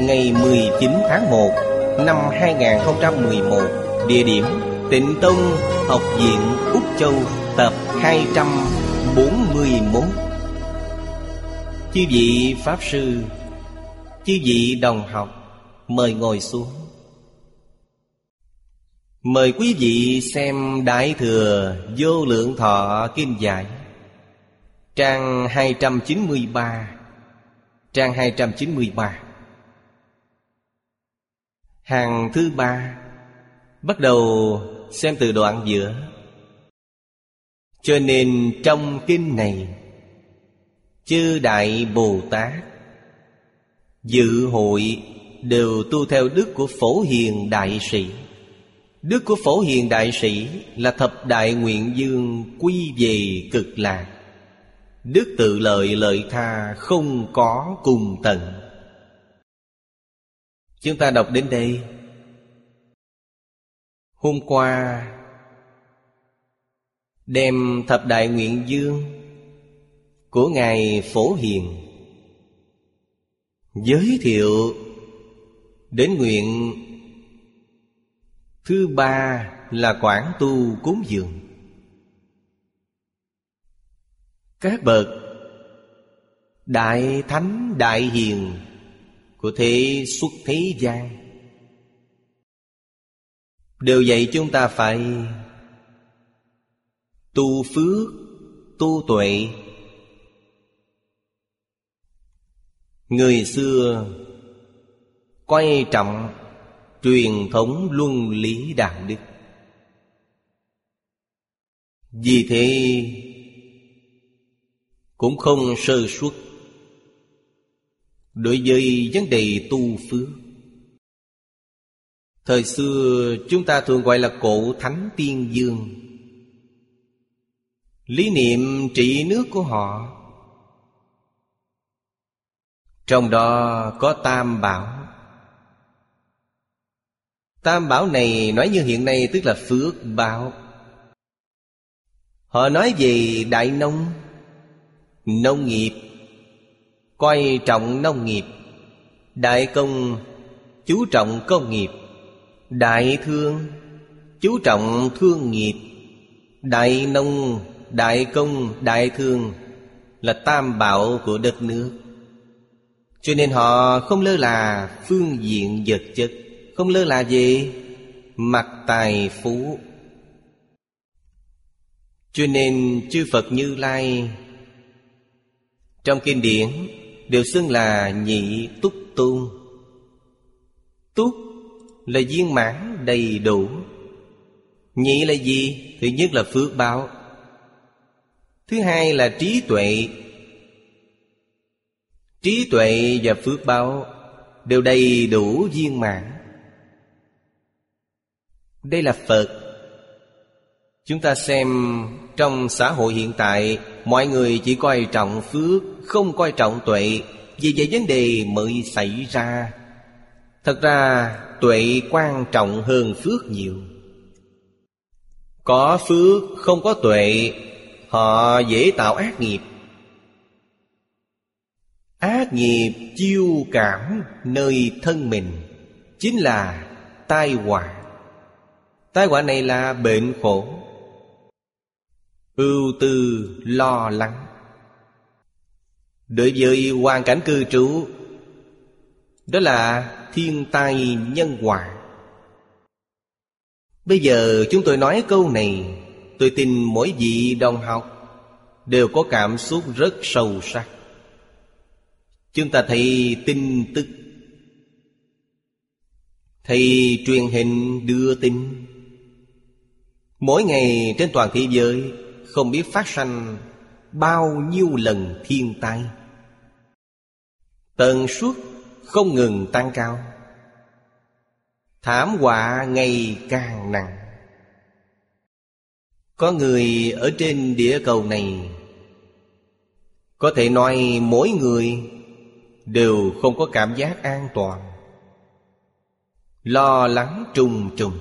Ngày 19 tháng 1 Năm 2011 Địa điểm Tịnh Tông Học viện Úc Châu, Tập 241 Chư vị Pháp Sư, Chư vị đồng học, Mời ngồi xuống. Mời quý vị xem Đại Thừa Vô Lượng Thọ Kim Giải, Trang 293 Trang 293 Hàng thứ ba. Bắt đầu xem từ đoạn giữa. Cho nên trong kinh này, Chư Đại Bồ Tát Dự hội đều tu theo đức của Phổ Hiền Đại Sĩ. Đức của Phổ Hiền Đại Sĩ là thập đại nguyện dương quy về cực lạc. Đức tự lợi lợi tha không có cùng tận. Chúng ta đọc đến đây. Hôm qua, Đem thập đại nguyện dương Của Ngài Phổ Hiền, Giới thiệu Đến nguyện Thứ ba là quản tu cúng dường. Các bậc Đại Thánh Đại Hiền của thế xuất thế gian. Đều dạy chúng ta phải Tu phước, Tu tuệ. Người xưa Quay trọng Truyền thống luân lý đạo đức. Vì thế Cũng không sơ suất. Đối với vấn đề tu phước. Thời xưa, chúng ta thường gọi là cổ thánh tiên dương. Lý niệm trị nước của họ. Trong đó có tam bảo. Tam bảo này nói như hiện nay, tức là phước bảo Họ nói về đại nông Nông nghiệp Coi trọng nông nghiệp. Đại công Chú trọng công nghiệp. Đại thương Chú trọng thương nghiệp. Đại nông, Đại công, Đại thương Là tam bảo của đất nước. Cho nên họ không lơ là phương diện vật chất, Không lơ là gì Mặt tài phú. Cho nên chư Phật Như Lai Trong kinh điển Đều xưng là nhị túc tôn. Túc là viên mãn đầy đủ. Nhị là gì? Thứ nhất là phước báo. Thứ hai là trí tuệ. Trí tuệ và phước báo Đều đầy đủ viên mãn. Đây là Phật. Chúng ta xem trong xã hội hiện tại Mọi người chỉ coi trọng phước, Không coi trọng tuệ. Vì vậy vấn đề mới xảy ra. Thật ra, tuệ quan trọng hơn phước nhiều. Có phước, không có tuệ, Họ dễ tạo ác nghiệp. Ác nghiệp chiêu cảm nơi thân mình, Chính là tai họa. Tai họa này là bệnh khổ. Ưu tư lo lắng. Đối với hoàn cảnh cư trú, Đó là thiên tai nhân quả Bây giờ chúng tôi nói câu này, Tôi tin mỗi vị đồng học Đều có cảm xúc rất sâu sắc. Chúng ta thấy tin tức. Thì truyền hình đưa tin. Mỗi ngày trên toàn thế giới không biết phát sanh bao nhiêu lần thiên tai. Tần suất không ngừng tăng cao. Thảm họa ngày càng nặng. Có người ở trên địa cầu này, Có thể nói mỗi người Đều không có cảm giác an toàn. Lo lắng trùng trùng.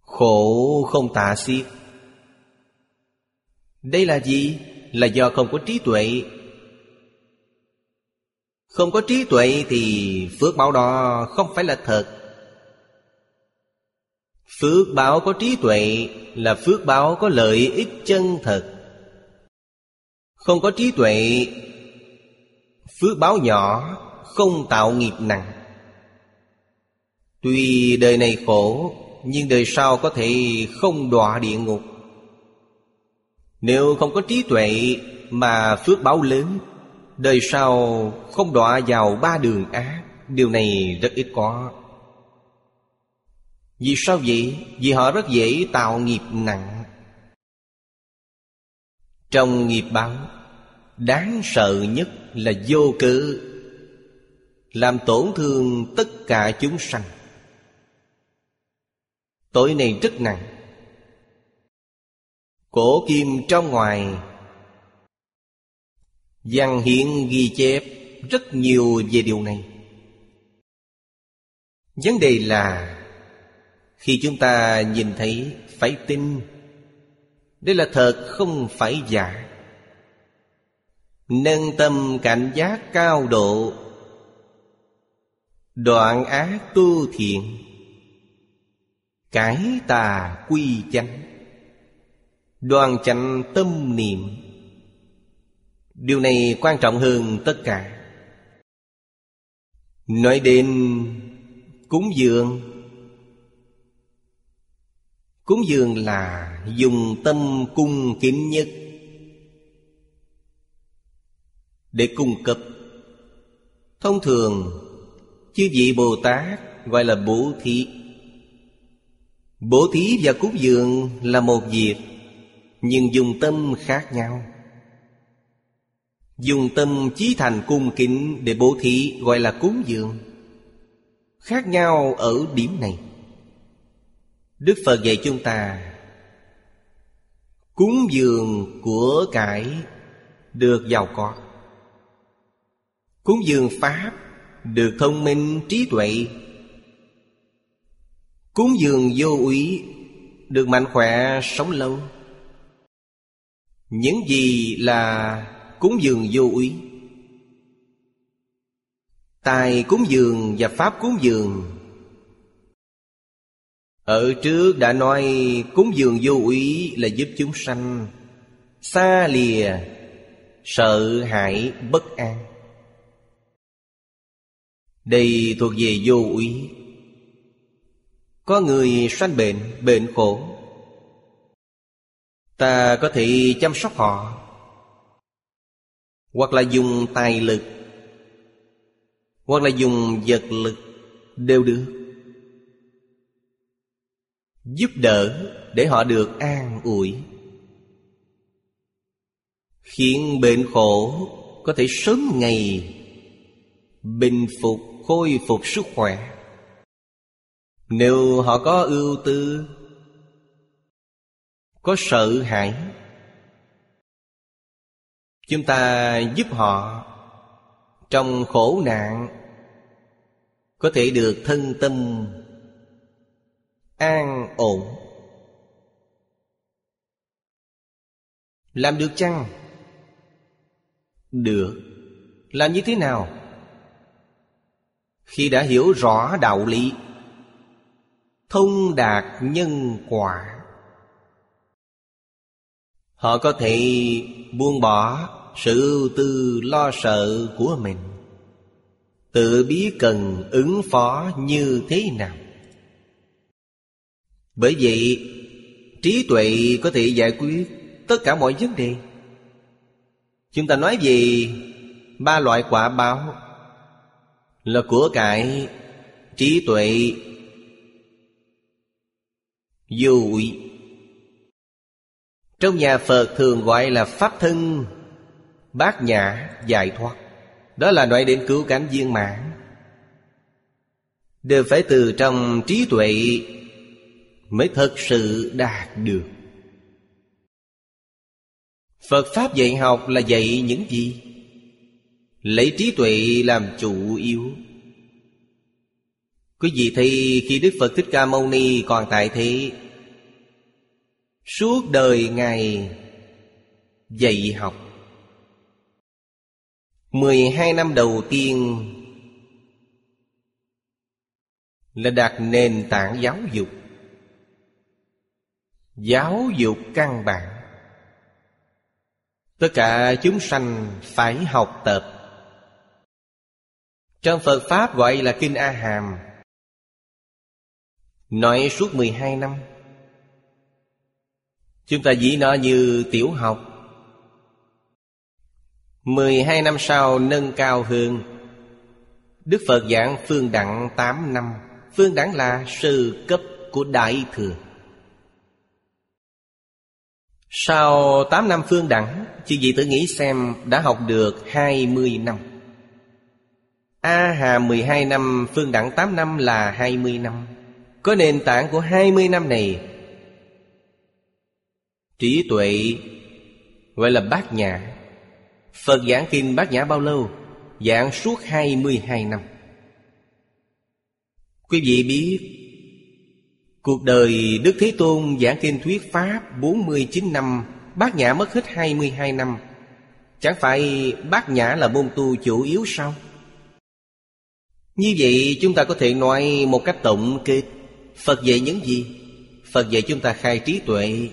Khổ không tạ xiết. Đây là gì? Là do không có trí tuệ. Không có trí tuệ thì phước báo đó không phải là thật. Phước báo có trí tuệ là phước báo có lợi ích chân thật. Không có trí tuệ, Phước báo nhỏ không tạo nghiệp nặng. Tuy đời này khổ, Nhưng đời sau có thể không đọa địa ngục. Nếu không có trí tuệ Mà phước báo lớn, Đời sau không đọa vào ba đường ác Điều này rất ít có. Vì sao vậy? Vì họ rất dễ tạo nghiệp nặng. Trong nghiệp báo, Đáng sợ nhất là vô cớ, Làm tổn thương tất cả chúng sanh. Tội này rất nặng. Cổ kim trong ngoài. Văn hiện ghi chép rất nhiều về điều này. Vấn đề là, Khi chúng ta nhìn thấy phải tin, Đây là thật không phải giả. Nâng tâm cảnh giác cao độ, Đoạn ác tu thiện Cải tà quy chánh. Đoàn chánh tâm niệm. Điều này quan trọng hơn tất cả. Nói đến cúng dường. Cúng dường là dùng tâm cung kính nhất. Để cung cấp, Thông thường, Chư vị Bồ Tát gọi là bố thí. Bố thí và cúng dường là một việc nhưng dùng tâm khác nhau. Dùng tâm chí thành cung kính để bố thí gọi là cúng dường. Khác nhau ở điểm này. Đức Phật dạy chúng ta, Cúng dường của cải được giàu có. Cúng dường Pháp được thông minh, trí tuệ. Cúng dường vô úy Được mạnh khỏe, sống lâu. Những gì là cúng dường vô úy. Tài cúng dường và Pháp cúng dường. Ở trước đã nói cúng dường vô úy là giúp chúng sanh Xa lìa Sợ hãi bất an. Đây thuộc về vô úy. Có người sanh bệnh, bệnh khổ Ta có thể chăm sóc họ Hoặc là dùng tài lực Hoặc là dùng vật lực Đều được Giúp đỡ để họ được an ủi. Khiến bệnh khổ có thể sớm ngày Bình phục, khôi phục sức khỏe. Nếu họ có ưu tư có sợ hãi Chúng ta giúp họ Trong khổ nạn, Có thể được thân tâm An ổn Làm được chăng? Được Làm như thế nào? Khi đã hiểu rõ đạo lý, thông đạt nhân quả họ có thể buông bỏ sự ưu tư lo sợ của mình. Tự biết cần ứng phó như thế nào? Bởi vậy, Trí tuệ có thể giải quyết tất cả mọi vấn đề. Chúng ta nói về ba loại quả báo Là của cải, trí tuệ vô ủy trong nhà phật thường gọi là pháp thân, bát nhã giải thoát. Đó là nói đến cứu cánh viên mãn. Đều phải từ trong trí tuệ mới thật sự đạt được. Phật pháp dạy học là dạy những gì? Lấy trí tuệ làm chủ yếu. Quý vị thấy khi Đức Phật Thích Ca Mâu Ni còn tại thế Suốt đời Ngài dạy học. 12 năm đầu tiên Là đặt nền tảng giáo dục. Giáo dục căn bản. Tất cả chúng sanh phải học tập. Trong Phật Pháp gọi là Kinh A Hàm. Nói suốt 12 năm Chúng ta dĩ nó như tiểu học. 12 năm sau nâng cao hơn Đức Phật giảng phương đẳng 8 năm. Phương đẳng là sư cấp của Đại Thừa. Sau 8 năm phương đẳng, Chư vị tự nghĩ xem đã học được 20 năm. A Hà 12 năm, Phương đẳng 8 năm là 20 năm. Có nền tảng của 20 năm này Trí tuệ, Gọi là bát nhã Phật giảng kinh bát nhã bao lâu? Giảng suốt 22 năm Quý vị biết, Cuộc đời Đức Thế Tôn giảng kinh thuyết Pháp 49 năm, Bát nhã mất hết 22 năm Chẳng phải bát nhã là môn tu chủ yếu sao? Như vậy chúng ta có thể nói một cách tổng kết, Phật dạy những gì? Phật dạy chúng ta khai trí tuệ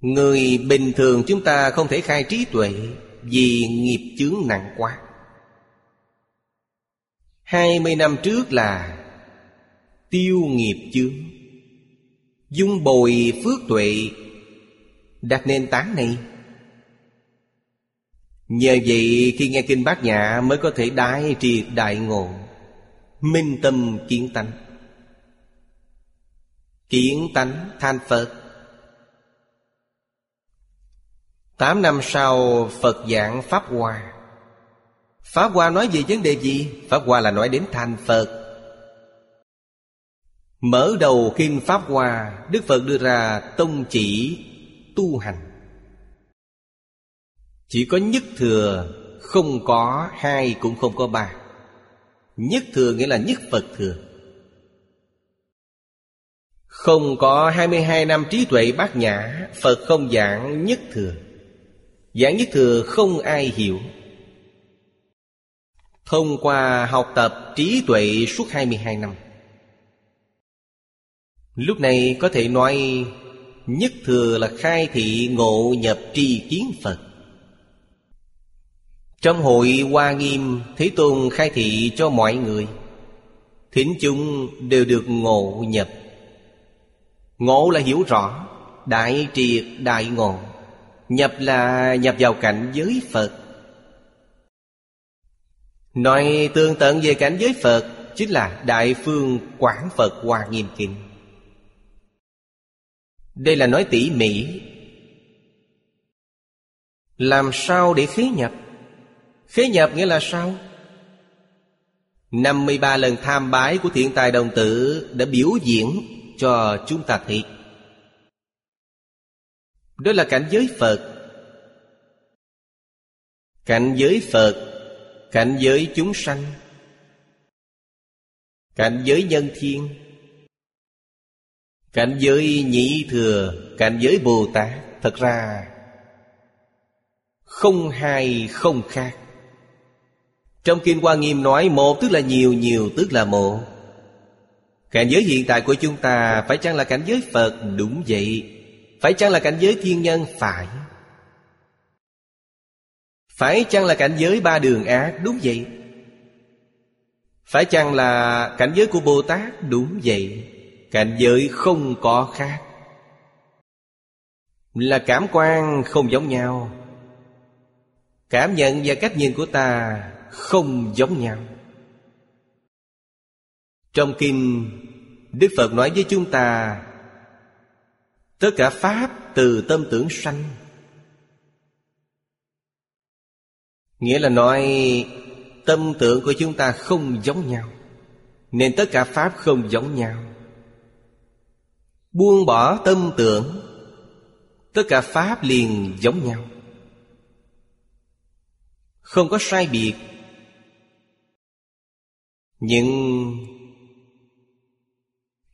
Người bình thường chúng ta không thể khai trí tuệ Vì nghiệp chướng nặng quá. Hai mươi năm trước là Tiêu nghiệp chướng. Dung bồi phước tuệ Đặt nền tảng này. Nhờ vậy, khi nghe Kinh Bát Nhã Mới có thể đại triệt đại ngộ, Minh tâm kiến tánh. Kiến tánh than Phật. Tám năm sau, Phật giảng Pháp Hoa. Pháp Hoa nói về vấn đề gì? Pháp Hoa là nói đến thành Phật. Mở đầu Kinh Pháp Hoa, Đức Phật đưa ra tông chỉ tu hành. Chỉ có nhất thừa, Không có hai cũng không có ba. Nhất thừa nghĩa là nhất Phật thừa. Không có 22 năm trí tuệ bát nhã, Phật không giảng nhất thừa. Giảng nhất thừa không ai hiểu. Thông qua học tập trí tuệ suốt 22 năm. Lúc này có thể nói, Nhất thừa là khai thị ngộ nhập tri kiến Phật. Trong hội Hoa Nghiêm, Thế Tôn khai thị cho mọi người. Thỉnh chúng đều được ngộ nhập. Ngộ là hiểu rõ, Đại triệt, đại ngộ. Nhập là nhập vào cảnh giới Phật. Nói tương tận về cảnh giới Phật, Chính là Đại Phương Quảng Phật Hoa Nghiêm Kinh Đây là nói tỉ mỉ. Làm sao để khế nhập? Khế nhập nghĩa là sao? 53 lần tham bái của thiện tài đồng tử Đã biểu diễn cho chúng ta thấy. Đó là cảnh giới Phật. Cảnh giới Phật Cảnh giới chúng sanh. Cảnh giới nhân thiên. Cảnh giới nhị thừa Cảnh giới Bồ Tát. Thật ra Không hai không khác. Trong Kinh Hoa Nghiêm nói một tức là nhiều, nhiều tức là một. Cảnh giới hiện tại của chúng ta Phải chăng là cảnh giới Phật? Đúng vậy. Phải chăng là cảnh giới thiên nhân? Phải. Phải chăng là cảnh giới ba đường ác? Đúng vậy. Phải chăng là cảnh giới của Bồ Tát Đúng vậy. Cảnh giới không có khác. Là cảm quan không giống nhau. Cảm nhận và cách nhìn của ta Không giống nhau. Trong kinh, Đức Phật nói với chúng ta Tất cả Pháp từ tâm tưởng sanh. Nghĩa là nói, Tâm tưởng của chúng ta không giống nhau, Nên tất cả Pháp không giống nhau. Buông bỏ tâm tưởng, Tất cả Pháp liền giống nhau. Không có sai biệt. Nhưng,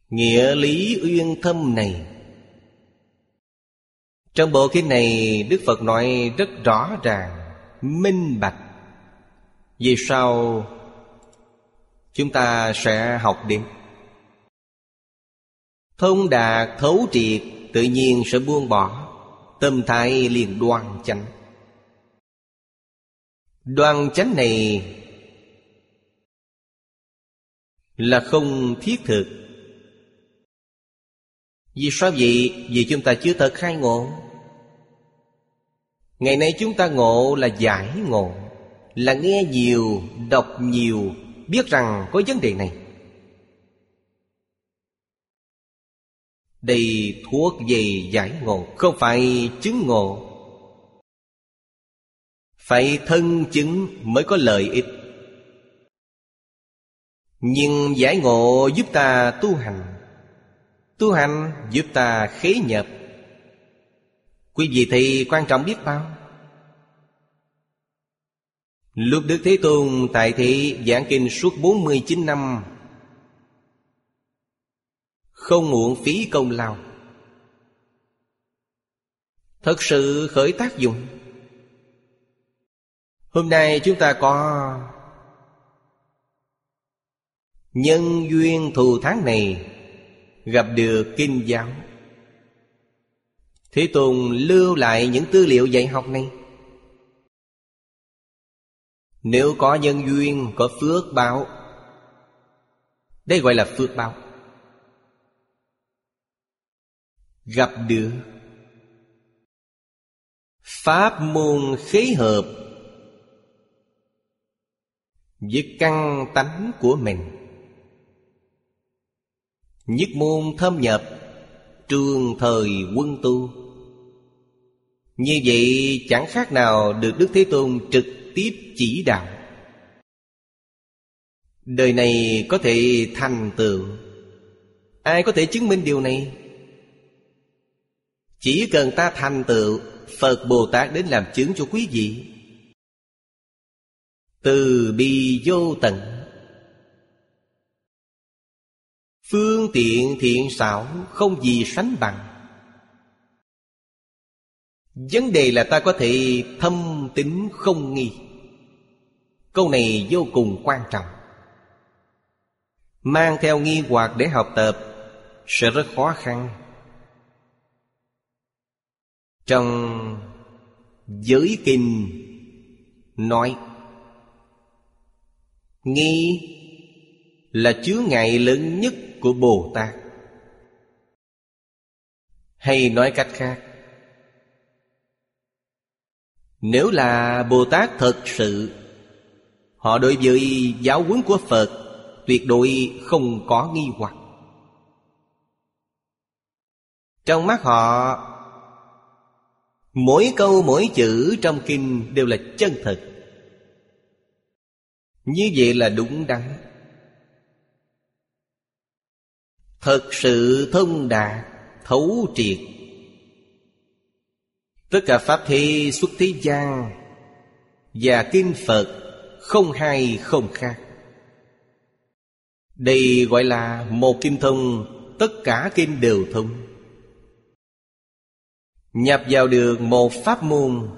Nghĩa lý uyên thâm này trong bộ kinh này, Đức Phật nói rất rõ ràng, Minh bạch. Vì sao? Chúng ta sẽ học đến Thông đạt thấu triệt, Tự nhiên sẽ buông bỏ, Tâm thái liền đoan chánh. Đoan chánh này Là không thiết thực. Vì sao vậy? Vì chúng ta chưa thật khai ngộ. Ngày nay chúng ta ngộ là giải ngộ Là nghe nhiều, đọc nhiều Biết rằng có vấn đề này. Đây thuốc về giải ngộ Không phải chứng ngộ. Phải thân chứng mới có lợi ích. Nhưng giải ngộ giúp ta tu hành. Tu hành giúp ta khế nhập. Quý vị thì quan trọng biết bao. Lúc Đức Thế Tôn tại thị giảng kinh suốt 49 năm, Không muộn phí công lao. Thật sự khởi tác dụng. Hôm nay chúng ta có Nhân duyên thù tháng này Gặp được kinh giáo. Thế Tôn lưu lại những tư liệu dạy học này. Nếu có nhân duyên, có phước báo. Đây gọi là phước báo. Gặp được. Pháp môn khế hợp. Với căn tánh của mình. Nhất môn thâm nhập Trường thời quân tu. Như vậy, chẳng khác nào được Đức Thế Tôn trực tiếp chỉ đạo. Đời này có thể thành tựu. Ai có thể chứng minh điều này? Chỉ cần ta thành tựu, Phật Bồ Tát đến làm chứng cho quý vị. Từ bi vô tận. Phương tiện thiện xảo Không gì sánh bằng. Vấn đề là ta có thể thâm tính không nghi. Câu này vô cùng quan trọng. Mang theo nghi hoặc để học tập Sẽ rất khó khăn. Trong giới kinh nói, Nghi là chứa ngại lớn nhất của Bồ Tát. Hay nói cách khác nếu là Bồ Tát thật sự, Họ đối với giáo huấn của Phật Tuyệt đối không có nghi hoặc. Trong mắt họ, Mỗi câu mỗi chữ trong kinh đều là chân thật. Như vậy là đúng đắn. Thật sự thông đạt, Thấu triệt. Tất cả Pháp thế xuất thế gian Và Kinh Phật Không hay không khác. Đây gọi là một kinh thông, Tất cả kinh đều thông. Nhập vào được một pháp môn,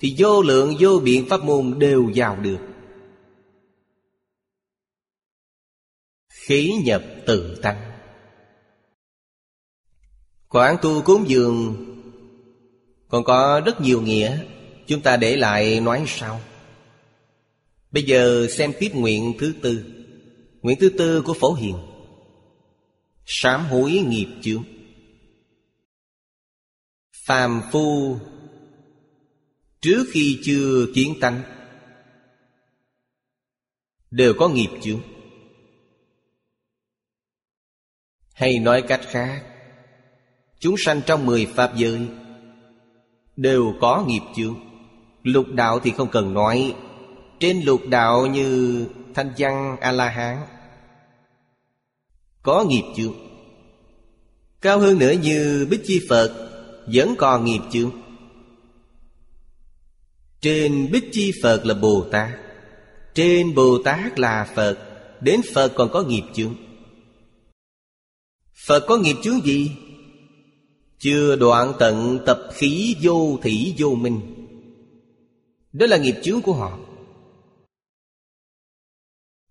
Thì vô lượng vô biện pháp môn đều vào được. Khí nhập tự tăng. Quán tu cúng dường còn có rất nhiều nghĩa, Chúng ta để lại nói sau. Bây giờ xem tiếp nguyện thứ tư. Nguyện thứ tư của Phổ Hiền. Sám hối nghiệp chướng. Phàm phu, Trước khi chưa kiến tánh, Đều có nghiệp chướng. Hay nói cách khác, Chúng sanh trong mười pháp giới Đều có nghiệp chướng. Lục đạo thì không cần nói. Trên lục đạo như Thanh văn, A-la-hán, Có nghiệp chướng. Cao hơn nữa như Bích Chi Phật Vẫn còn nghiệp chướng. Trên Bích Chi Phật là Bồ Tát, Trên Bồ Tát là Phật, Đến Phật còn có nghiệp chướng. Phật có nghiệp chướng gì? Chưa đoạn tận tập khí vô thủy vô minh. Đó là nghiệp chướng của họ.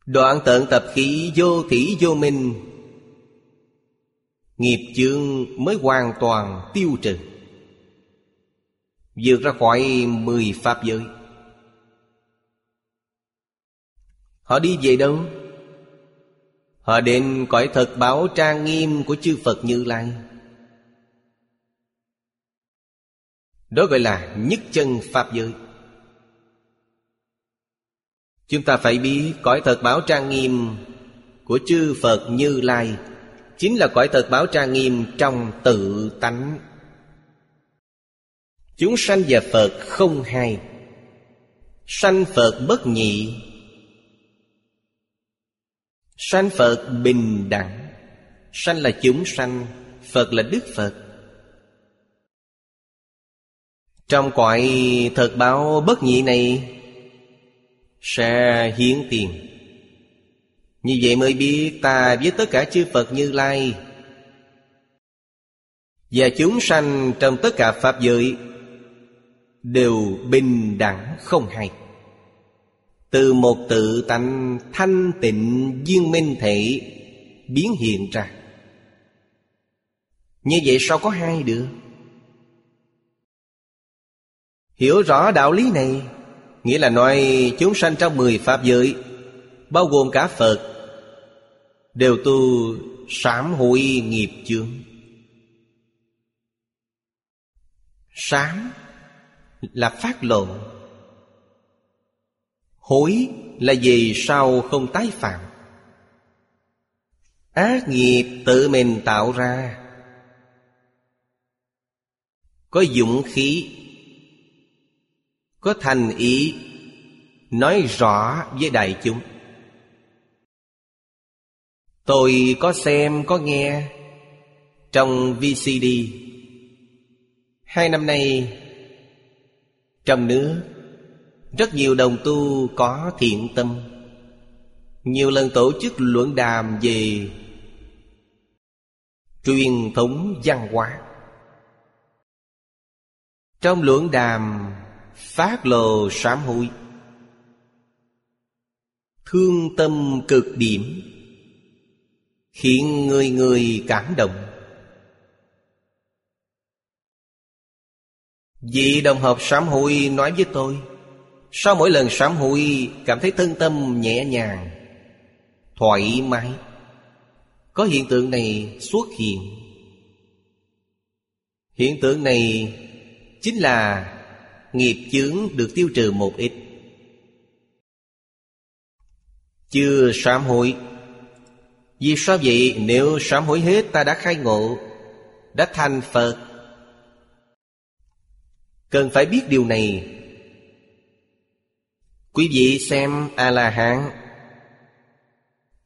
Đoạn tận tập khí vô thủy vô minh, Nghiệp chướng mới hoàn toàn tiêu trừ. Vượt ra khỏi mười pháp giới. Họ đi về đâu? Họ đến cõi thật bảo trang nghiêm của chư Phật Như Lai. Đó gọi là nhất chân Pháp giới. Chúng ta phải biết cõi thật báo trang nghiêm của chư Phật Như Lai Chính là cõi thật báo trang nghiêm trong tự tánh. Chúng sanh và Phật không hai. Sanh Phật bất nhị. Sanh Phật bình đẳng. Sanh là chúng sanh, Phật là Đức Phật. Trong cõi thật báo bất nhị này Sẽ hiến tiền. Như vậy mới biết ta với tất cả chư Phật Như Lai. Và chúng sanh trong tất cả Pháp giới Đều bình đẳng không hay. Từ một tự tánh thanh tịnh viên minh thể Biến hiện ra. Như vậy sao có hai được? Hiểu rõ đạo lý này, Nghĩa là nói chúng sanh trong mười Pháp giới, Bao gồm cả Phật, Đều tu sám hối nghiệp chướng. Sám là phát lộ. Hối là gì sau không tái phạm. Ác nghiệp tự mình tạo ra. Có dũng khí có thành ý Nói rõ với đại chúng. Tôi có xem, có nghe Trong VCD Hai năm nay, Trong nước, Rất nhiều đồng tu có thiện tâm. Nhiều lần tổ chức luận đàm về Truyền thống văn hóa. Trong luận đàm Phát lồ sám hối. Thương tâm cực điểm, Khiến người người cảm động. Vị đồng học sám hối nói với tôi, Sau mỗi lần sám hối, Cảm thấy thân tâm nhẹ nhàng, Thoải mái. Có hiện tượng này xuất hiện. Hiện tượng này Chính là Nghiệp chướng được tiêu trừ một ít. Chưa sám hối. Vì sao vậy? Nếu sám hối hết, ta đã khai ngộ, Đã thành Phật. Cần phải biết điều này. Quý vị xem A-la-hán.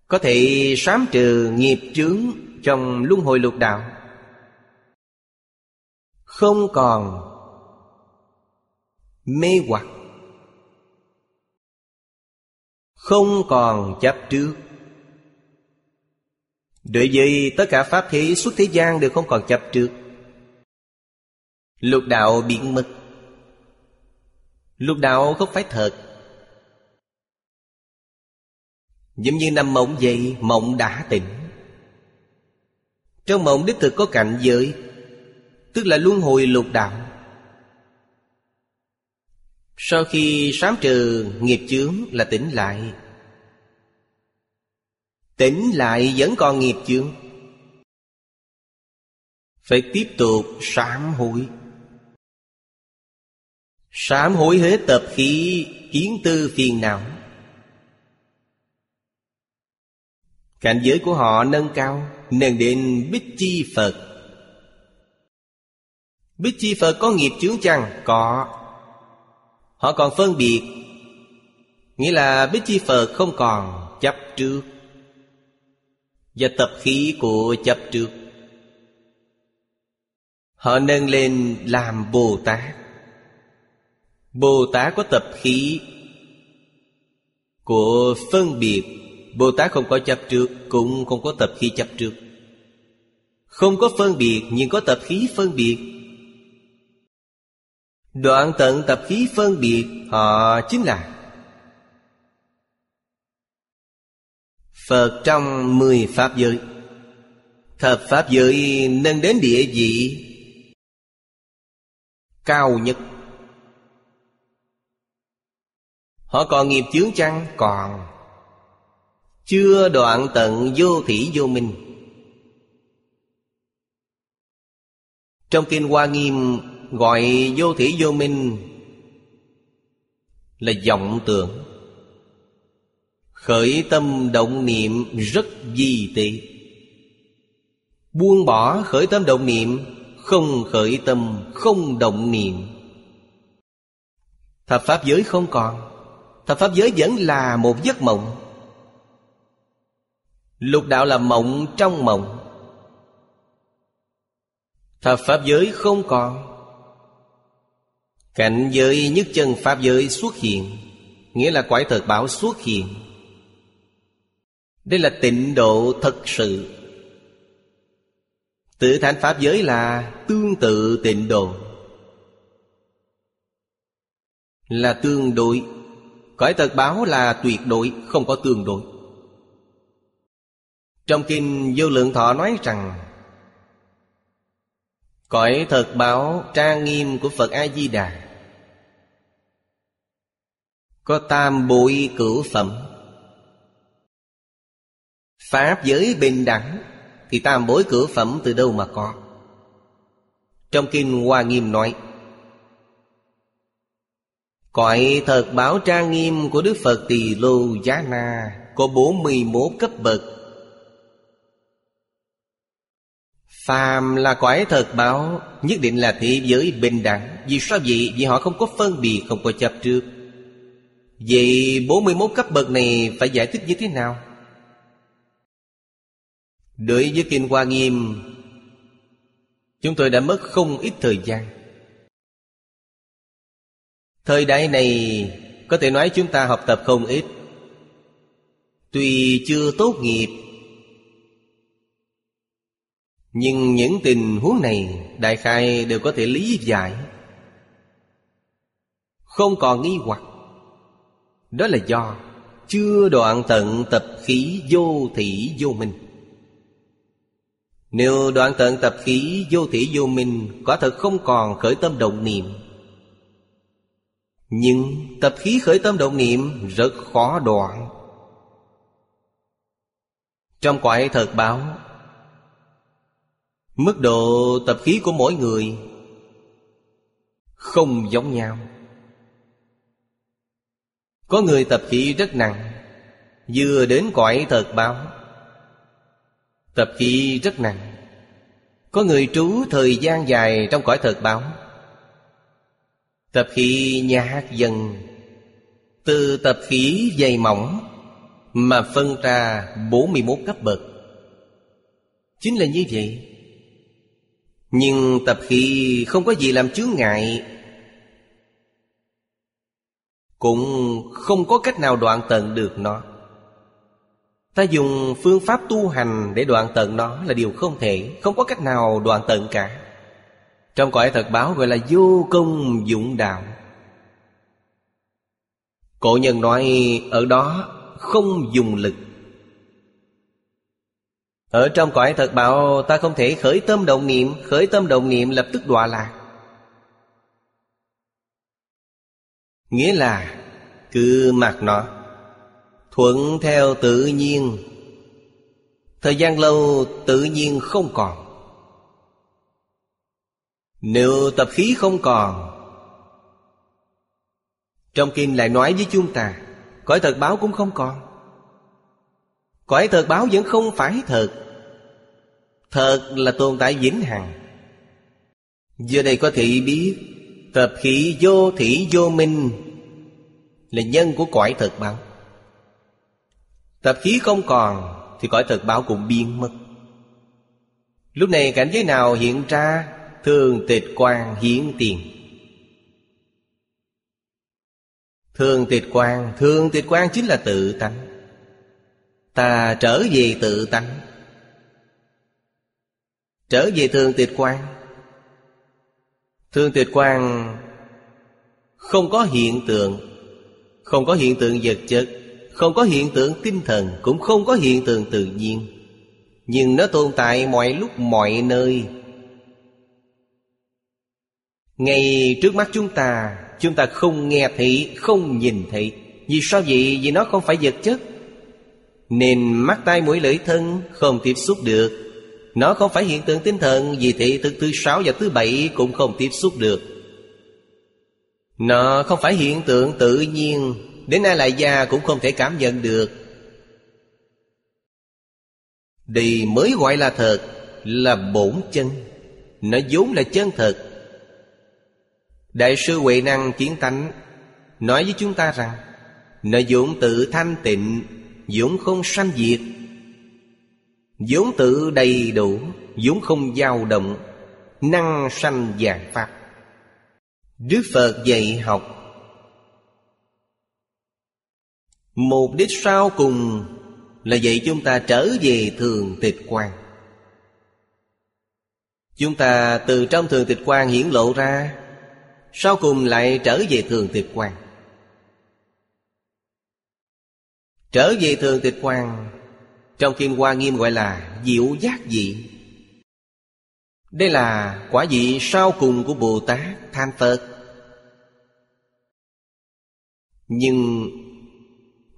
Có thể sám trừ nghiệp chướng Trong luân hồi lục đạo. Không còn Mê hoặc. Không còn chấp trước. Đối với tất cả pháp thế suốt thế gian đều không còn chấp trước, Lục đạo biến mất. Lục đạo không phải thật. Giống như nằm mộng vậy Mộng đã tỉnh. Trong mộng đích thực có cảnh giới, Tức là luân hồi lục đạo. Sau khi sám trừ, nghiệp chướng là tỉnh lại. Tỉnh lại vẫn còn nghiệp chướng. Phải tiếp tục sám hối. Sám hối hết tập khí, kiến tư phiền não. Cảnh giới của họ nâng cao Nâng đến Bích Chi Phật. Bích Chi Phật có nghiệp chướng chăng? Có. Họ còn phân biệt. Nghĩa là Bích Chi Phật không còn chấp trước. Và tập khí của chấp trước. Họ nâng lên làm Bồ Tát. Bồ Tát có tập khí Của phân biệt. Bồ Tát không có chấp trước, Cũng không có tập khí chấp trước. Không có phân biệt, Nhưng có tập khí phân biệt. Đoạn tận tập khí phân biệt, Họ chính là Phật trong mười Pháp giới. Thập Pháp giới nâng đến địa vị Cao nhất. Họ còn nghiệp chướng chăng? Còn. Chưa đoạn tận vô thủy vô minh. Trong Kinh Hoa Nghiêm Gọi vô thủy vô minh Là vọng tưởng. Khởi tâm động niệm rất di tị. Buông bỏ khởi tâm động niệm, Không khởi tâm không động niệm. Thập Pháp giới không còn, Thập Pháp giới vẫn là một giấc mộng. Lục đạo là mộng trong mộng. Thập Pháp giới không còn Cảnh giới nhất chân Pháp giới xuất hiện, Nghĩa là quải thật bảo xuất hiện. Đây là tịnh độ thật sự. Tự thành Pháp giới là tương tự tịnh độ. Là tương đối. Cõi thật báo là tuyệt đối, Không có tương đối. Trong kinh vô lượng thọ nói rằng Cõi thật báo trang nghiêm của Phật A-di-đà có tam bụi cửu phẩm. Pháp giới bình đẳng Thì tam bối cửu phẩm từ đâu mà có? Trong Kinh Hoa Nghiêm nói Cõi thật báo trang nghiêm của Đức Phật Tỳ Lô Giá Na Có 41 cấp bậc. Phàm là cõi thật báo Nhất định là thế giới bình đẳng Vì sao vậy? Vì họ không có phân biệt, không có chấp trước. Vậy 41 cấp bậc này phải giải thích như thế nào? Đối với Kinh Hoa Nghiêm, Chúng tôi đã mất không ít thời gian. Thời đại này, Có thể nói chúng ta học tập không ít. Tuy chưa tốt nghiệp, Nhưng những tình huống này Đại khai đều có thể lý giải. Không còn nghi hoặc. Đó là do Chưa đoạn tận tập khí vô thị vô minh. Nếu đoạn tận tập khí vô thị vô minh Quả thật không còn khởi tâm động niệm. Nhưng tập khí khởi tâm động niệm Rất khó đoạn. Trong quại thật báo, Mức độ tập khí của mỗi người Không giống nhau. Có người tập khí rất nặng, Vừa đến cõi thật báo. Tập khí rất nặng, Có người trú thời gian dài trong cõi thật báo. Tập khí nhạt dần, Từ tập khí dày mỏng Mà phân ra 41 cấp bậc. Chính là như vậy. Nhưng tập khí không có gì làm chướng ngại cũng không có cách nào đoạn tận được nó. Ta dùng phương pháp tu hành để đoạn tận nó là điều không thể, Không có cách nào đoạn tận cả. Trong cõi thật báo gọi là vô công dụng đạo. Cổ nhân nói, ở đó không dùng lực. Ở trong cõi thật bảo ta không thể khởi tâm động niệm, Khởi tâm động niệm lập tức đọa lạc. Nghĩa là cứ mặc nó, Thuận theo tự nhiên. Thời gian lâu tự nhiên không còn. Nếu tập khí không còn, Trong kinh lại nói với chúng ta, Cõi thật báo cũng không còn. Cõi thật báo vẫn không phải thật. Thật là tồn tại vĩnh hằng. Giờ đây có thể biết, Tập khí vô thủy vô minh là nhân của cõi thật báo. Tập khí không còn Thì cõi thật báo cũng biến mất. Lúc này cảnh giới nào hiện ra, Thường tịch quan hiển tiền. Thường tịch quan Thường tịch quan chính là tự tánh. Ta trở về tự tánh. Trở về thường tịch quan Thường tịch quan Không có hiện tượng. Không có hiện tượng vật chất Không có hiện tượng tinh thần Cũng không có hiện tượng tự nhiên. Nhưng nó tồn tại mọi lúc mọi nơi. Ngay trước mắt chúng ta Chúng ta không nghe thị, Không nhìn thị, Vì sao vậy? Vì nó không phải vật chất. Nên mắt tai mũi lưỡi thân Không tiếp xúc được. Nó không phải hiện tượng tinh thần Vì thị thực thứ sáu và thứ bảy Cũng không tiếp xúc được. Nó không phải hiện tượng tự nhiên, Đến ai lại già cũng không thể cảm nhận được. Đây mới gọi là thật, Là bổn chân. Nó vốn là chân thật. Đại sư Huệ Năng Kiến Tánh, Nói với chúng ta rằng, Nó vốn tự thanh tịnh, vốn không sanh diệt. Vốn tự đầy đủ, vốn không dao động, năng sanh vàng pháp đức phật dạy học. Mục đích sau cùng là dạy chúng ta trở về thường tịch quan. Chúng ta từ trong thường tịch quan hiển lộ ra, sau cùng lại trở về thường tịch quan. Trở về thường tịch quan, trong Kim Hoa Nghiêm gọi là diệu giác dị Đây là quả vị sau cùng của Bồ Tát Thanh Phật. Nhưng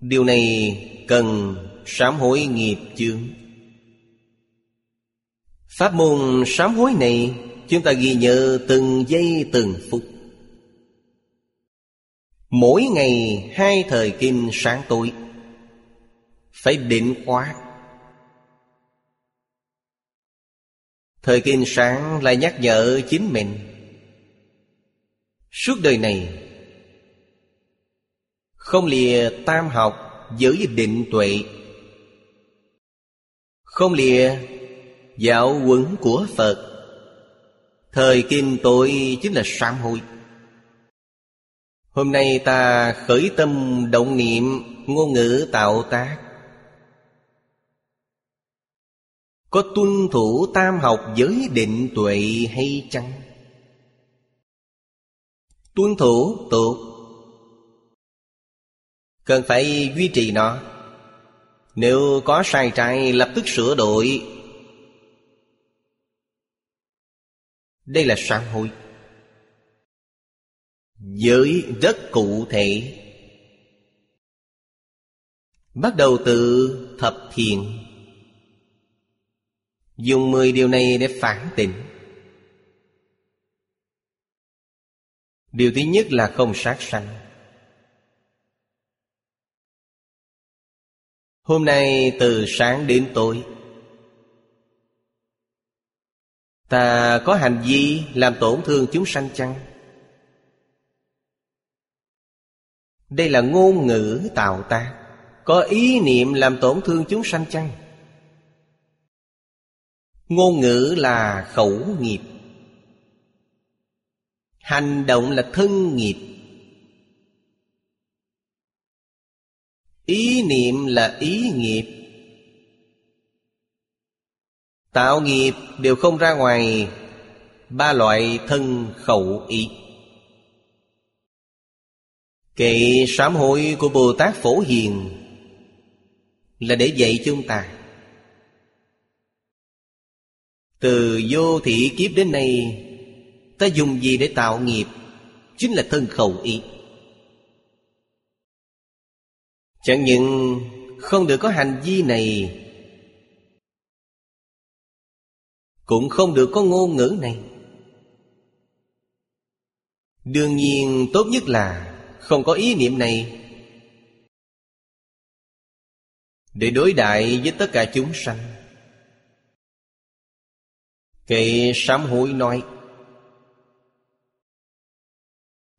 Điều này cần sám hối nghiệp chướng. Pháp môn sám hối này Chúng ta ghi nhớ từng giây từng phút. Mỗi ngày hai thời kinh sáng tối, Phải định khóa Thời kinh sáng lại nhắc nhở chính mình. Suốt đời này không lìa tam học, giữ định tuệ. Không lìa dạo quẩn của Phật. Thời kinh tôi chính là sám hối. Hôm nay ta khởi tâm động niệm, Ngôn ngữ tạo tác. Có tuân thủ tam học giới định tuệ hay chăng? Tuân thủ, tốt. Cần phải duy trì nó. Nếu có sai trái, lập tức sửa đổi. Đây là sám hối. Giới rất cụ thể. Bắt đầu từ thập thiện. Dùng mười điều này để phản tỉnh Điều thứ nhất là không sát sanh. Hôm nay từ sáng đến tối Ta có hành vi làm tổn thương chúng sanh chăng? Đây là ngôn ngữ tạo ta Có ý niệm làm tổn thương chúng sanh chăng? Ngôn ngữ là khẩu nghiệp Hành động là thân nghiệp Ý niệm là ý nghiệp. Tạo nghiệp đều không ra ngoài Ba loại thân khẩu ý. Kệ sám hối của Bồ Tát Phổ Hiền Là để dạy chúng ta. Từ vô thị kiếp đến nay, Ta dùng gì để tạo nghiệp? Chính là thân khẩu ý. Chẳng những không được có hành vi này, Cũng không được có ngôn ngữ này. Đương nhiên, tốt nhất là Không có ý niệm này. Để đối đại với tất cả chúng sanh. Kệ sám hối nói,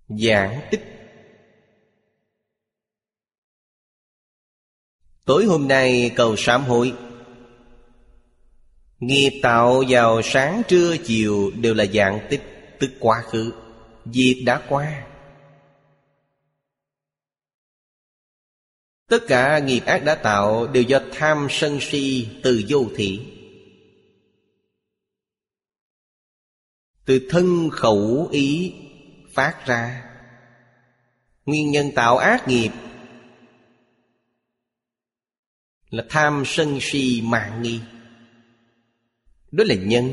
Giảng tích Tối hôm nay cầu sám hối. Nghiệp tạo vào sáng trưa chiều Đều là dạng tích, Tức quá khứ. Việc đã qua. Tất cả nghiệp ác đã tạo Đều do tham sân si Từ vô thị. Từ thân khẩu ý Phát ra. Nguyên nhân tạo ác nghiệp là tham sân si mạng nghi. Đó là nhân.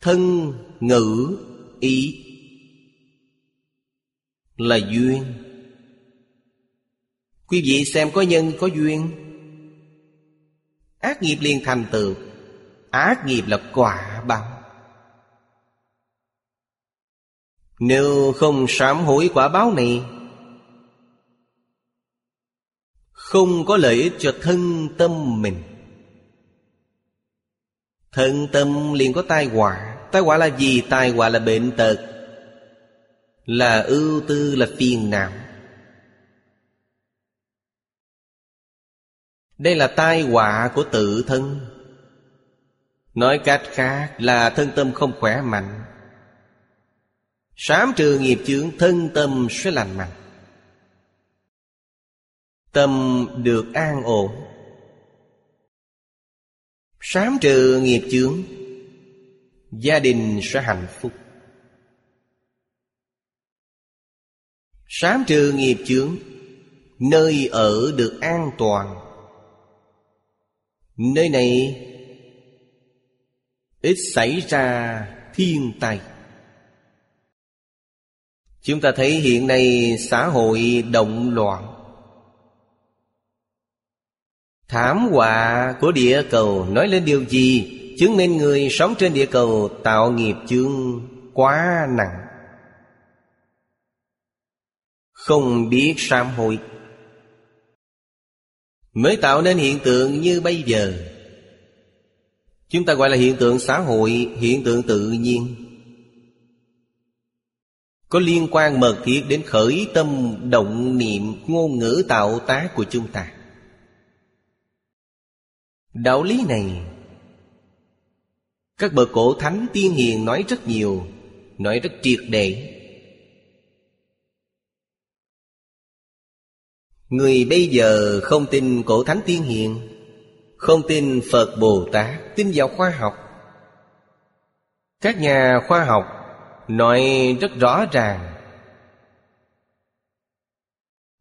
Thân, ngữ, ý. Là duyên. Quý vị xem có nhân, có duyên. Ác nghiệp liền thành tựu Ác nghiệp là quả báo. Nếu không sám hối quả báo này Không có lợi ích cho thân tâm mình. Thân tâm liền có tai họa. Tai họa là gì? Tai họa là bệnh tật. Là ưu tư, là phiền não. Đây là tai họa của tự thân. Nói cách khác là thân tâm không khỏe mạnh. Sám trừ nghiệp chướng thân tâm sẽ lành mạnh. Tâm được an ổn. Sám trừ nghiệp chướng, Gia đình sẽ hạnh phúc. Sám trừ nghiệp chướng, Nơi ở được an toàn. Nơi này Ít xảy ra thiên tai. Chúng ta thấy hiện nay xã hội động loạn. Thảm họa của địa cầu nói lên điều gì? Chứng minh người sống trên địa cầu tạo nghiệp chương quá nặng. Không biết sám hối. Mới tạo nên hiện tượng như bây giờ. Chúng ta gọi là hiện tượng xã hội, Hiện tượng tự nhiên. Có liên quan mật thiết đến khởi tâm động niệm Ngôn ngữ tạo tác của chúng ta. Đạo lý này, Các bậc cổ thánh tiên hiền nói rất nhiều, Nói rất triệt để. Người bây giờ không tin cổ thánh tiên hiền, Không tin Phật Bồ Tát, Tin vào khoa học. Các nhà khoa học Nói rất rõ ràng.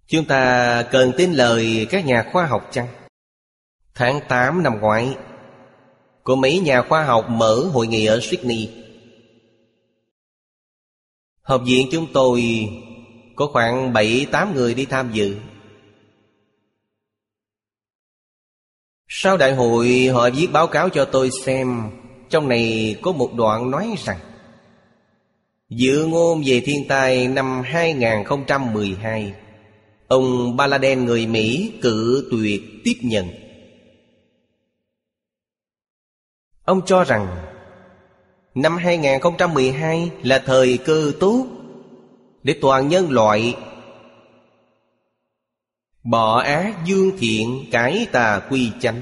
Chúng ta cần tin lời các nhà khoa học chăng? Tháng 8 năm ngoái của mấy nhà khoa học mở hội nghị ở Sydney. Học viện chúng tôi Có khoảng 7-8 người đi tham dự. Sau đại hội, họ viết báo cáo cho tôi xem, Trong này có một đoạn nói rằng, Dự ngôn về thiên tai năm 2012 Ông Baladen người Mỹ cự tuyệt tiếp nhận. Ông cho rằng, Năm 2012 là thời cơ tốt Để toàn nhân loại Bỏ ác dương thiện cải tà quy chánh.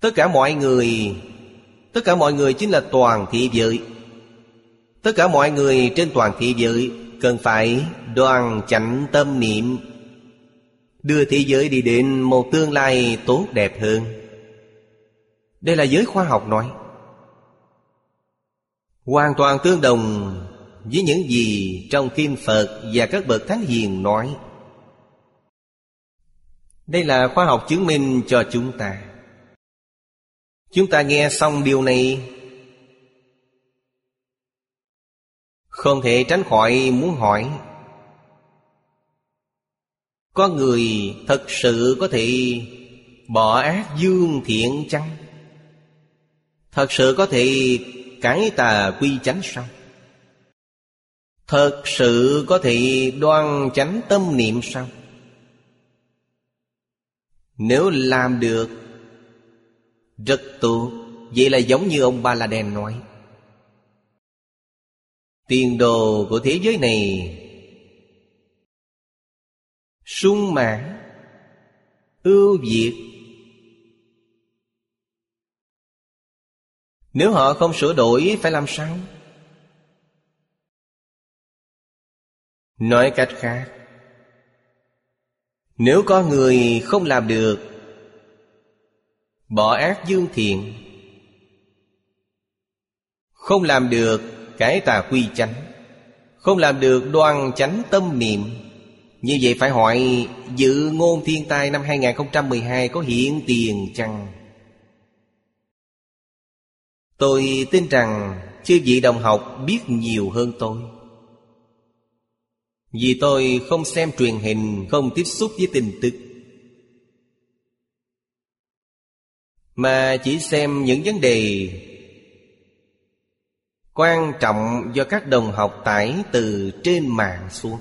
Tất cả mọi người, Tất cả mọi người chính là toàn thị giới. Tất cả mọi người trên toàn thị giới Cần phải đoàn chánh tâm niệm, Đưa thế giới đi đến một tương lai tốt đẹp hơn. Đây là giới khoa học nói. Hoàn toàn tương đồng với những gì trong Kinh Phật và các bậc Thánh Hiền nói. Đây là khoa học chứng minh cho chúng ta. Chúng ta nghe xong điều này, Không thể tránh khỏi muốn hỏi, có người thật sự có thể bỏ ác dương thiện chăng? Thật sự có thể cải tà quy chánh sao? Thật sự có thể đoan chánh tâm niệm sao? Nếu làm được, Rất tốt Vậy là giống như ông Ba La Đen nói Tiền đồ của thế giới này sung mãn, ưu việt nếu họ không sửa đổi, phải làm sao nói cách khác, nếu có người không làm được, bỏ ác dương thiện, không làm được cái tà quy chánh, không làm được đoan chánh tâm niệm, như vậy phải hỏi Dự ngôn thiên tai năm 2012 có hiện tiền chăng? Tôi tin rằng chư vị đồng học biết nhiều hơn tôi. Vì tôi không xem truyền hình, không tiếp xúc với tin tức. Mà chỉ xem những vấn đề Quan trọng do các đồng học tải từ trên mạng xuống.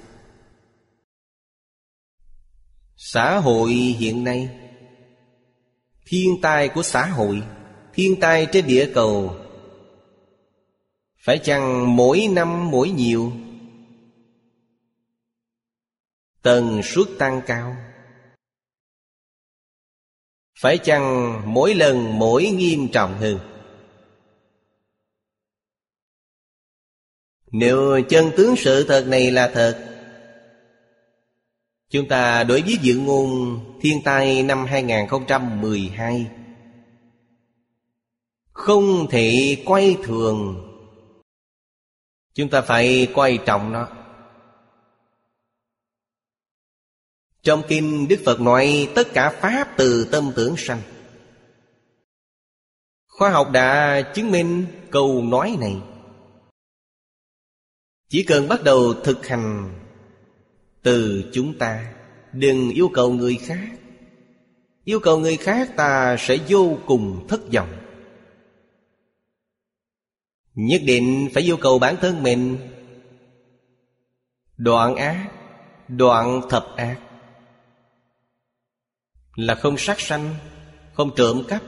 Xã hội hiện nay Thiên tai của xã hội Thiên tai trên địa cầu. Phải chăng mỗi năm mỗi nhiều? Tần suất tăng cao. Phải chăng mỗi lần mỗi nghiêm trọng hơn? Nếu chân tướng sự thật này là thật, Chúng ta đối với dự ngôn thiên tai năm 2012 không thể quay thường. Chúng ta phải quay trọng nó. Trong kinh Đức Phật nói tất cả Pháp từ tâm tưởng sanh. Khoa học đã chứng minh câu nói này. Chỉ cần bắt đầu thực hành từ chúng ta, đừng yêu cầu người khác. Yêu cầu người khác ta sẽ vô cùng thất vọng nhất định phải yêu cầu bản thân mình. Đoạn ác đoạn thập ác. Là không sát sanh không trộm cắp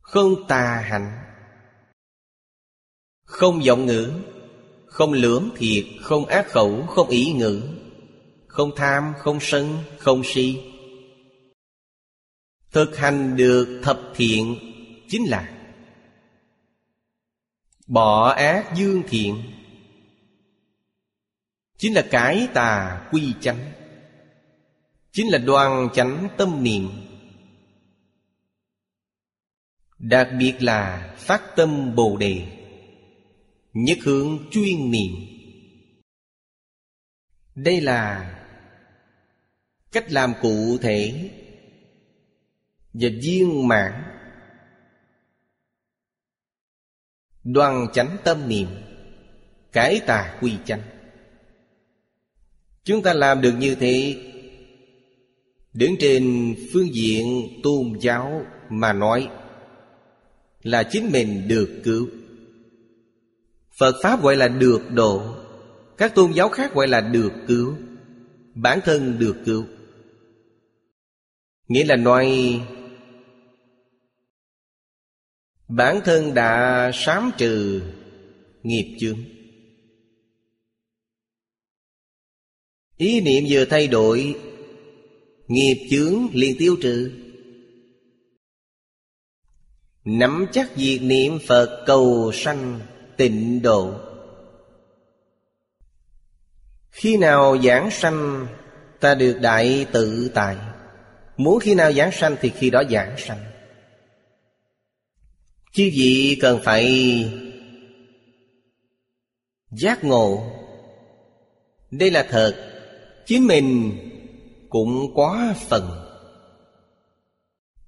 không tà hạnh không vọng ngữ không lưỡng thiệt, không ác khẩu, không ý ngữ Không tham, không sân, không si. Thực hành được thập thiện Chính là Bỏ ác dương thiện. Chính là cải tà quy chánh. Chính là đoan chánh tâm niệm. Đặc biệt là phát tâm Bồ Đề. Nhất hướng chuyên niệm. Đây là Cách làm cụ thể Và viên mãn. Đoàn chánh tâm niệm, Cải tà quy chánh. Chúng ta làm được như thế, Đứng trên phương diện tôn giáo mà nói Là chính mình được cứu. Phật Pháp gọi là được độ, Các tôn giáo khác gọi là được cứu, Bản thân được cứu. Nghĩa là nói Bản thân đã sám trừ nghiệp chướng. Ý niệm vừa thay đổi, Nghiệp chướng liền tiêu trừ. Nắm chắc việc niệm Phật cầu sanh tịnh độ. Khi nào giảng sanh, ta được đại tự tại. Muốn khi nào giảng sanh thì khi đó giảng sanh chư vị cần phải giác ngộ. Đây là thật, chính mình cũng quá phần.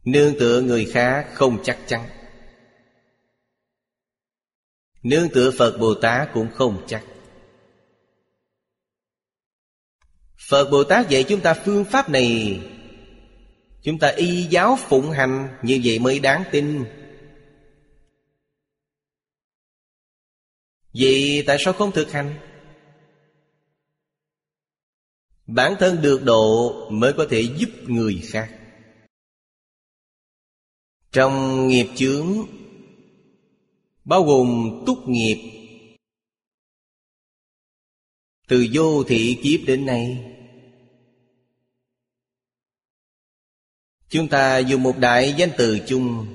Nương tựa người khác không chắc chắn. Nương tựa Phật Bồ Tát cũng không chắc. Phật Bồ Tát dạy chúng ta phương pháp này. Chúng ta y giáo phụng hành Như vậy mới đáng tin. Vậy tại sao không thực hành? Bản thân được độ mới có thể giúp người khác Trong nghiệp chướng, Bao gồm túc nghiệp, Từ vô thị kiếp đến nay, Chúng ta dùng một đại danh từ chung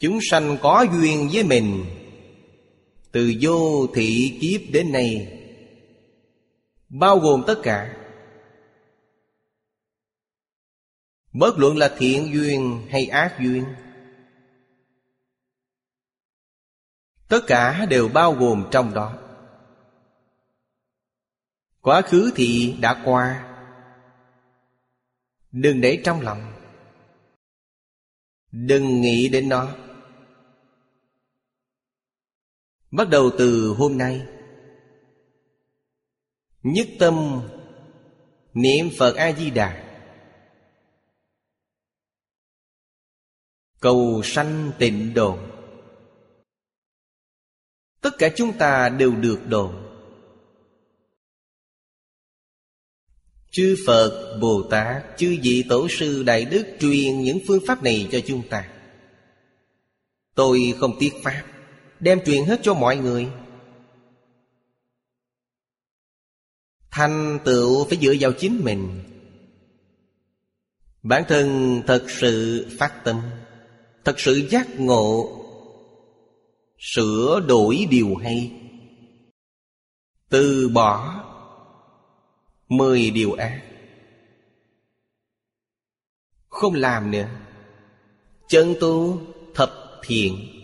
Chúng sanh có duyên với mình. Từ vô thị kiếp đến nay, Bao gồm tất cả. Bất luận là thiện duyên hay ác duyên, Tất cả đều bao gồm trong đó. Quá khứ thì đã qua. Đừng để trong lòng. Đừng nghĩ đến nó. Bắt đầu từ hôm nay. Nhất tâm Niệm Phật A-di-đà. Cầu sanh tịnh độ. Tất cả chúng ta đều được độ. Chư Phật, Bồ Tát, chư vị Tổ sư Đại Đức truyền những phương pháp này cho chúng ta. Tôi không tiếc Pháp Đem truyền hết cho mọi người. Thành tựu phải dựa vào chính mình. Bản thân thật sự phát tâm, Thật sự giác ngộ, Sửa đổi điều hay. Từ bỏ Mười điều ác. Không làm nữa. Chân tu thập thiện.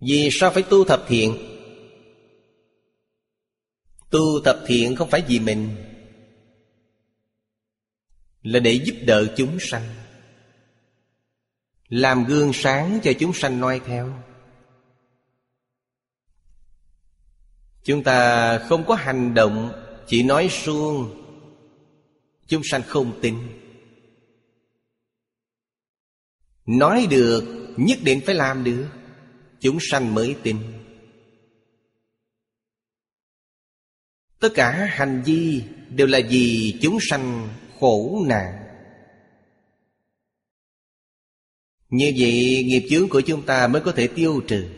Vì sao phải tu thập thiện? Tu thập thiện không phải vì mình, Là để giúp đỡ chúng sanh, Làm gương sáng cho chúng sanh noi theo. Chúng ta không có hành động Chỉ nói suông, Chúng sanh không tin. Nói được, Nhất định phải làm được. Chúng sanh mới tin. Tất cả hành vi Đều là vì chúng sanh khổ nạn. Như vậy, nghiệp chướng của chúng ta mới có thể tiêu trừ,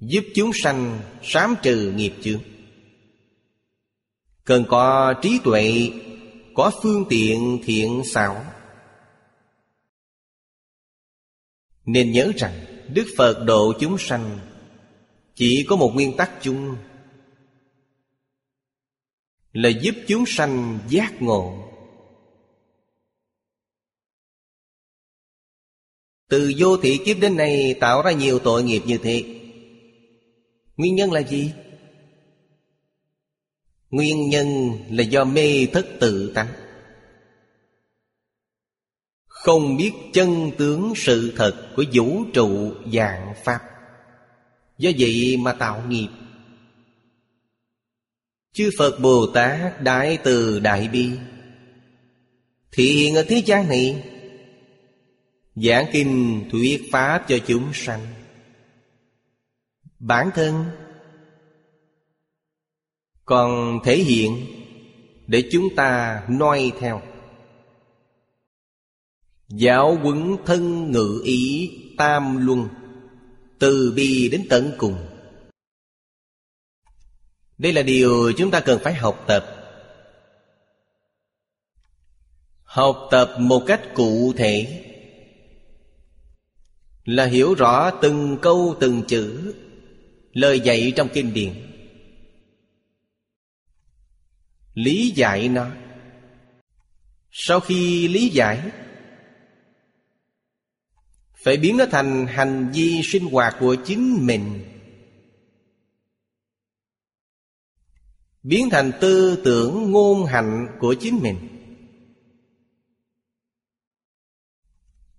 Giúp chúng sanh sám trừ nghiệp chướng. Cần có trí tuệ, Có phương tiện thiện xảo. Nên nhớ rằng Đức Phật độ chúng sanh, Chỉ có một nguyên tắc chung, Là giúp chúng sanh giác ngộ. Từ vô thị kiếp đến nay tạo ra nhiều tội nghiệp như thế. Nguyên nhân là gì? Nguyên nhân là do mê thất tự tánh. Không biết chân tướng sự thật của vũ trụ dạng Pháp. Do vậy mà tạo nghiệp. Chư Phật Bồ Tát Đại Từ Đại Bi thì hiện ở thế gian này, Giảng kinh thuyết Pháp cho chúng sanh. Bản thân còn thể hiện để chúng ta noi theo giáo huấn thân ngự ý tam luân, từ bi đến tận cùng. Đây là điều chúng ta cần phải học tập. Học tập một cách cụ thể là hiểu rõ từng câu, từng chữ, lời dạy trong kinh điển. Lý giải nó. Sau khi lý giải phải biến nó thành hành vi sinh hoạt của chính mình. Biến thành tư tưởng ngôn hành của chính mình.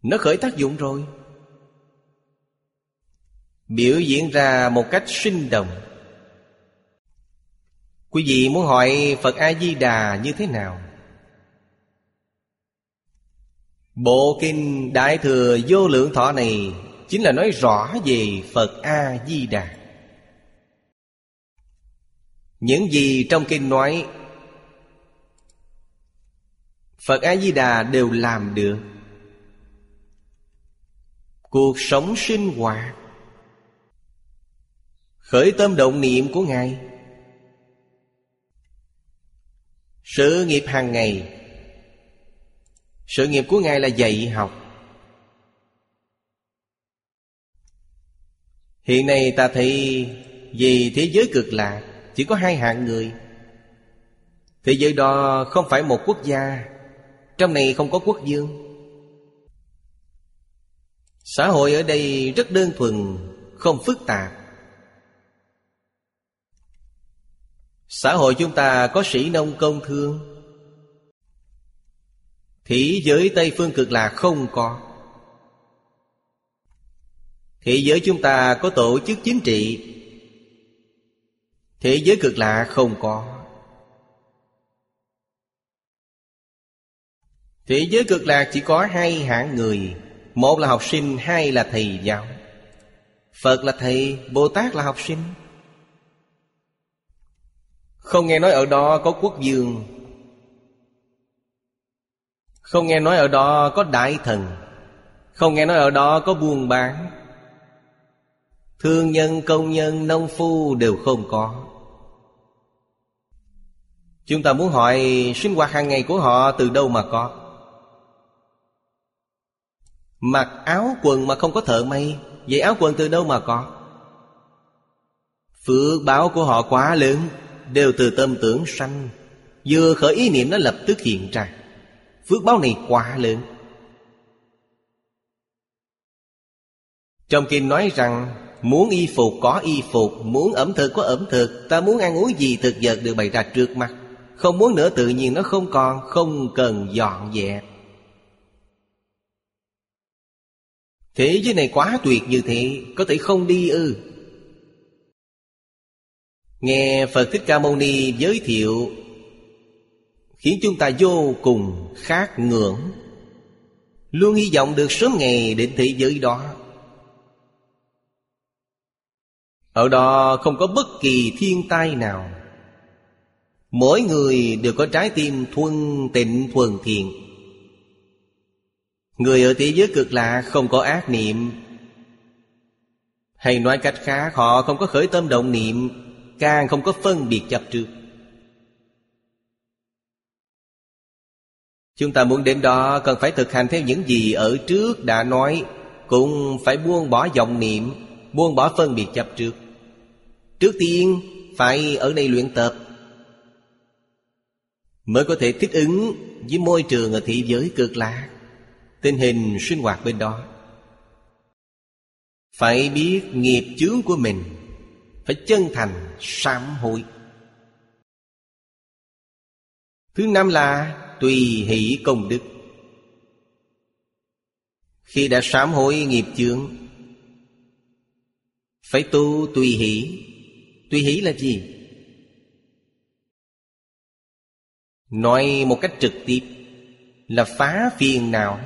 Nó khởi tác dụng rồi. Biểu diễn ra một cách sinh động. Quý vị muốn hỏi Phật A-di-đà như thế nào? Bộ kinh Đại Thừa Vô Lượng Thọ này Chính là nói rõ về Phật A-di-đà. Những gì trong kinh nói, Phật A-di-đà đều làm được. Cuộc sống sinh hoạt, Khởi tâm động niệm của Ngài. Sự nghiệp hàng ngày sự nghiệp của Ngài là dạy học. Hiện nay ta thấy Vì thế giới cực lạc Chỉ có hai hạng người. Thế giới đó không phải một quốc gia, Trong này không có quốc dương Xã hội ở đây rất đơn thuần, Không phức tạp. Xã hội chúng ta có sĩ nông công thương Thế giới Tây Phương cực là không có. Thế giới chúng ta có tổ chức chính trị. Thế giới cực lạ không có. Thế giới cực lạc chỉ có hai hạng người. Một là học sinh, hai là thầy giáo. Phật là thầy, Bồ Tát là học sinh. Không nghe nói ở đó có quốc dương. Không nghe nói ở đó có đại thần. Không nghe nói ở đó có buôn bán. Thương nhân, công nhân, nông phu đều không có. Chúng ta muốn hỏi sinh hoạt hàng ngày của họ từ đâu mà có? Mặc áo quần mà không có thợ may Vậy áo quần từ đâu mà có? Phước báo của họ quá lớn Đều từ tâm tưởng sanh. Vừa khởi ý niệm nó lập tức hiện ra. Phước báo này quá lớn. Trong kinh nói rằng, Muốn y phục có y phục, Muốn ẩm thực có ẩm thực, Ta muốn ăn uống gì thực vật được bày ra trước mặt. Không muốn nữa tự nhiên nó không còn, Không cần dọn dẹp. Thế giới này quá tuyệt như thế, Có thể không đi ư? Nghe Phật Thích Ca Mâu Ni giới thiệu Khiến chúng ta vô cùng khát ngưỡng. Luôn hy vọng được sớm ngày đến thế giới đó. Ở đó không có bất kỳ thiên tai nào. Mỗi người đều có trái tim thuần tịnh thuần thiện. Người ở thế giới cực lạ không có ác niệm. Hay nói cách khác, họ không có khởi tâm động niệm, Càng không có phân biệt chấp trước. Chúng ta muốn đến đó cần phải thực hành theo những gì ở trước đã nói, Cũng phải buông bỏ vọng niệm, Buông bỏ phân biệt chấp trước. Trước tiên, phải ở đây luyện tập, Mới có thể thích ứng với môi trường ở thị giới cực lạc Tình hình sinh hoạt bên đó. Phải biết nghiệp chướng của mình, Phải chân thành, sám hối. Thứ năm là tùy hỷ công đức. Khi đã sám hối nghiệp chướng, Phải tu tùy hỷ. Tùy hỷ là gì? Nói một cách trực tiếp Là phá phiền não,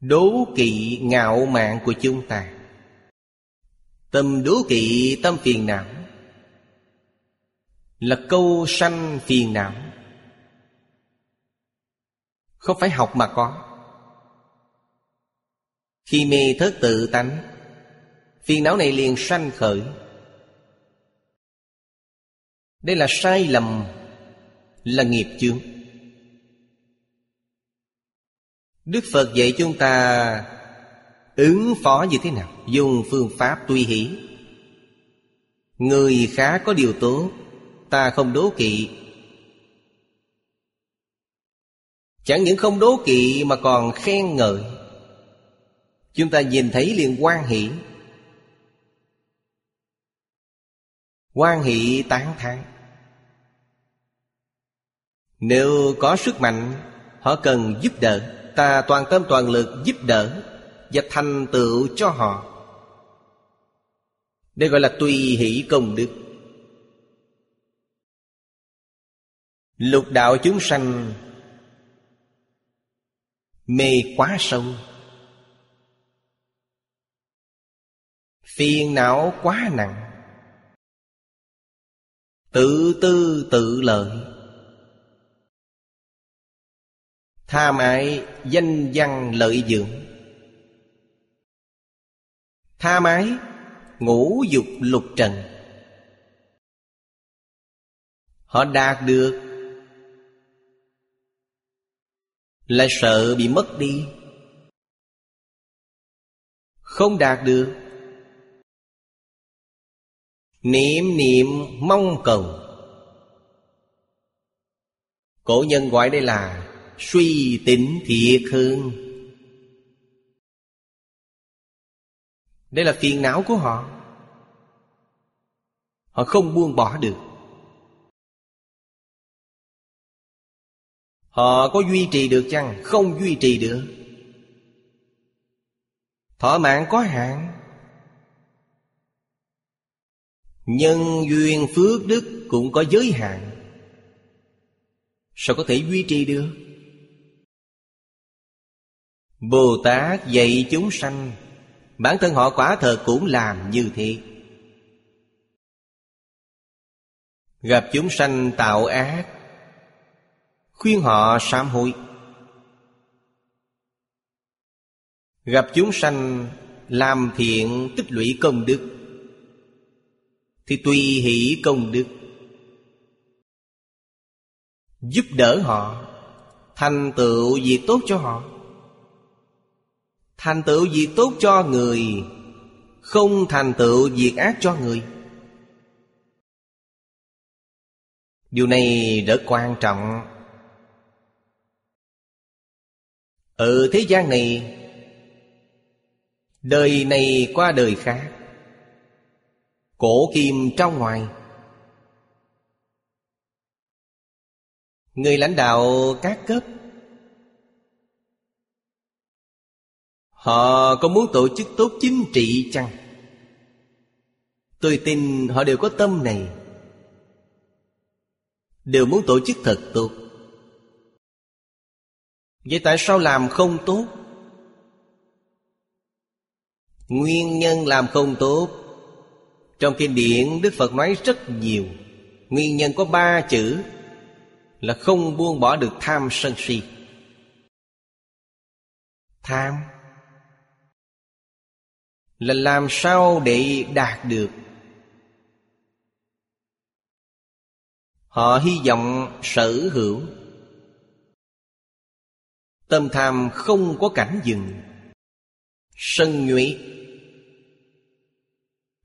Đố kỵ ngạo mạn của chúng ta. Tâm đố kỵ tâm phiền não Là câu sanh phiền não. Không phải học mà có. Khi mê thất tự tánh, Phiền não này liền sanh khởi. Đây là sai lầm, Là nghiệp chướng. Đức Phật dạy chúng ta Ứng phó như thế nào? Dùng phương pháp tuy hỷ. Người khá có điều tốt Ta không đố kỵ. Chẳng những không đố kỵ mà còn khen ngợi. Chúng ta nhìn thấy liền quan hỷ. Quan hỷ tán thán. Nếu có sức mạnh, Họ cần giúp đỡ. Ta toàn tâm toàn lực giúp đỡ Và thành tựu cho họ. Đây gọi là tùy hỷ công đức. Lục đạo chúng sanh Mê quá sâu. Phiền não quá nặng. Tự tư tự lợi. Tham ái danh văn lợi dưỡng. Tham ái ngũ dục lục trần. Họ đạt được Lại sợ bị mất đi. Không đạt được. Niệm niệm, mong cầu. Cổ nhân gọi đây là Suy tính thiệt hơn. Đây là phiền não của họ. Họ không buông bỏ được. Họ có duy trì được chăng? Không duy trì được. Thọ mạng có hạn. Nhân duyên phước đức cũng có giới hạn. Sao có thể duy trì được? Bồ Tát dạy chúng sanh, Bản thân họ quả thật cũng làm như thế. Gặp chúng sanh tạo ác Khuyên họ sám hối. Gặp chúng sanh làm thiện tích lũy công đức, Thì tùy hỷ công đức. Giúp đỡ họ, Thành tựu việc tốt cho họ. Thành tựu việc tốt cho người, Không thành tựu việc ác cho người. Điều này rất quan trọng. Ở thế gian này, Đời này qua đời khác. Cổ kim trong ngoài. Người lãnh đạo các cấp. Họ có muốn tổ chức tốt chính trị chăng? Tôi tin họ đều có tâm này. Đều muốn tổ chức thật tốt. Vậy tại sao làm không tốt? Nguyên nhân làm không tốt. Trong kinh điển, Đức Phật nói rất nhiều. Nguyên nhân có ba chữ Là không buông bỏ được tham sân si. Tham Là làm sao để đạt được. Họ hy vọng sở hữu Tâm tham không có cảnh dừng. Sân nhuệ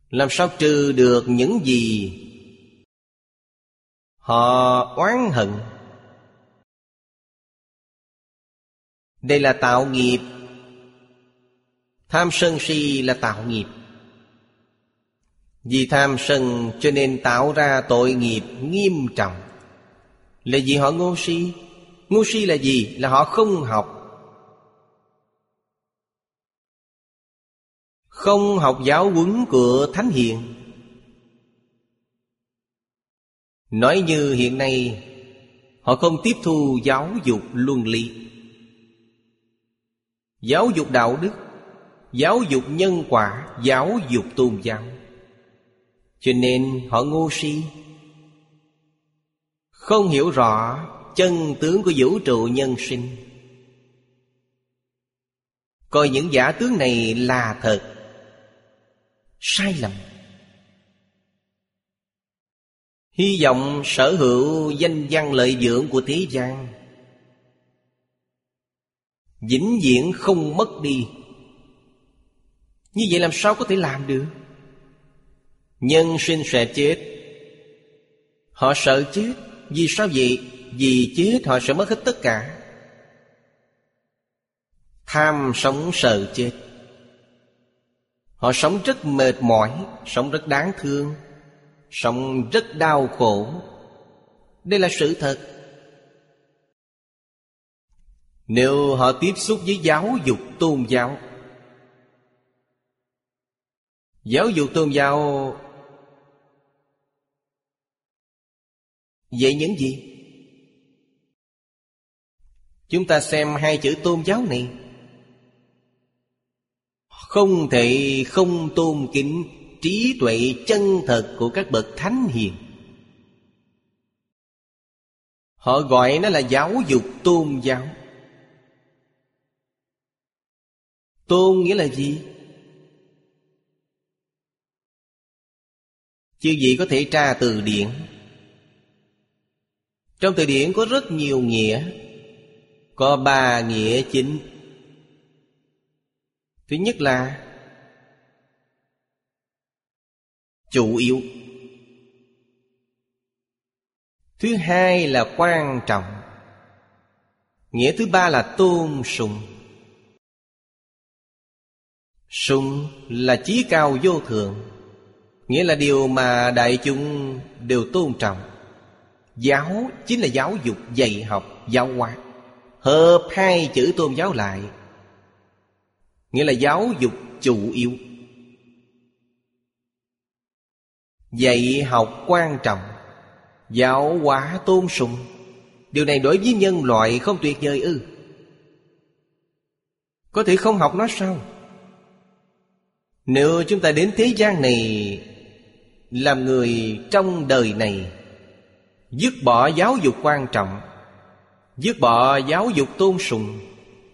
Làm sao trừ được những gì Họ oán hận? Đây là tạo nghiệp. Tham sân si là tạo nghiệp. Vì tham sân cho nên tạo ra tội nghiệp nghiêm trọng. Là vì họ ngô si. Ngu si là gì? Là họ không học. Không học giáo huấn của Thánh Hiền. Nói như hiện nay, Họ không tiếp thu giáo dục luân lý. Giáo dục đạo đức, Giáo dục nhân quả, Giáo dục tôn giáo. Cho nên họ ngu si. Không hiểu rõ chân tướng của vũ trụ nhân sinh. Coi những giả tướng này là thật, sai lầm. Hy vọng sở hữu danh văn lợi dưỡng của thế gian vĩnh viễn không mất đi. Như vậy làm sao có thể làm được? Nhân sinh sẽ chết, họ sợ chết vì sao vậy? Vì chết họ sẽ mất hết tất cả. Tham sống sợ chết. Họ sống rất mệt mỏi, Sống rất đáng thương, Sống rất đau khổ. Đây là sự thật. Nếu họ tiếp xúc với giáo dục tôn giáo Giáo dục tôn giáo Vậy những gì? Chúng ta xem hai chữ tôn giáo này. Không thể không tôn kính trí tuệ chân thật của các bậc thánh hiền. Họ gọi nó là giáo dục tôn giáo. Tôn nghĩa là gì? chưa gì có thể tra từ điển. Trong từ điển có rất nhiều nghĩa. Có ba nghĩa chính. Thứ nhất là Chủ yếu. Thứ hai là quan trọng. Nghĩa thứ ba là tôn sùng. Sùng là chí cao vô thượng, Nghĩa là điều mà đại chúng đều tôn trọng. Giáo chính là giáo dục, dạy học, giáo hóa. Hợp hai chữ tôn giáo lại. Nghĩa là giáo dục chủ yếu. Dạy học quan trọng, Giáo hóa tôn sùng. Điều này đối với nhân loại không tuyệt vời ư. Có thể không học nó sao? Nếu chúng ta đến thế gian này, Làm người trong đời này, Dứt bỏ giáo dục quan trọng Dứt bỏ giáo dục tôn sùng.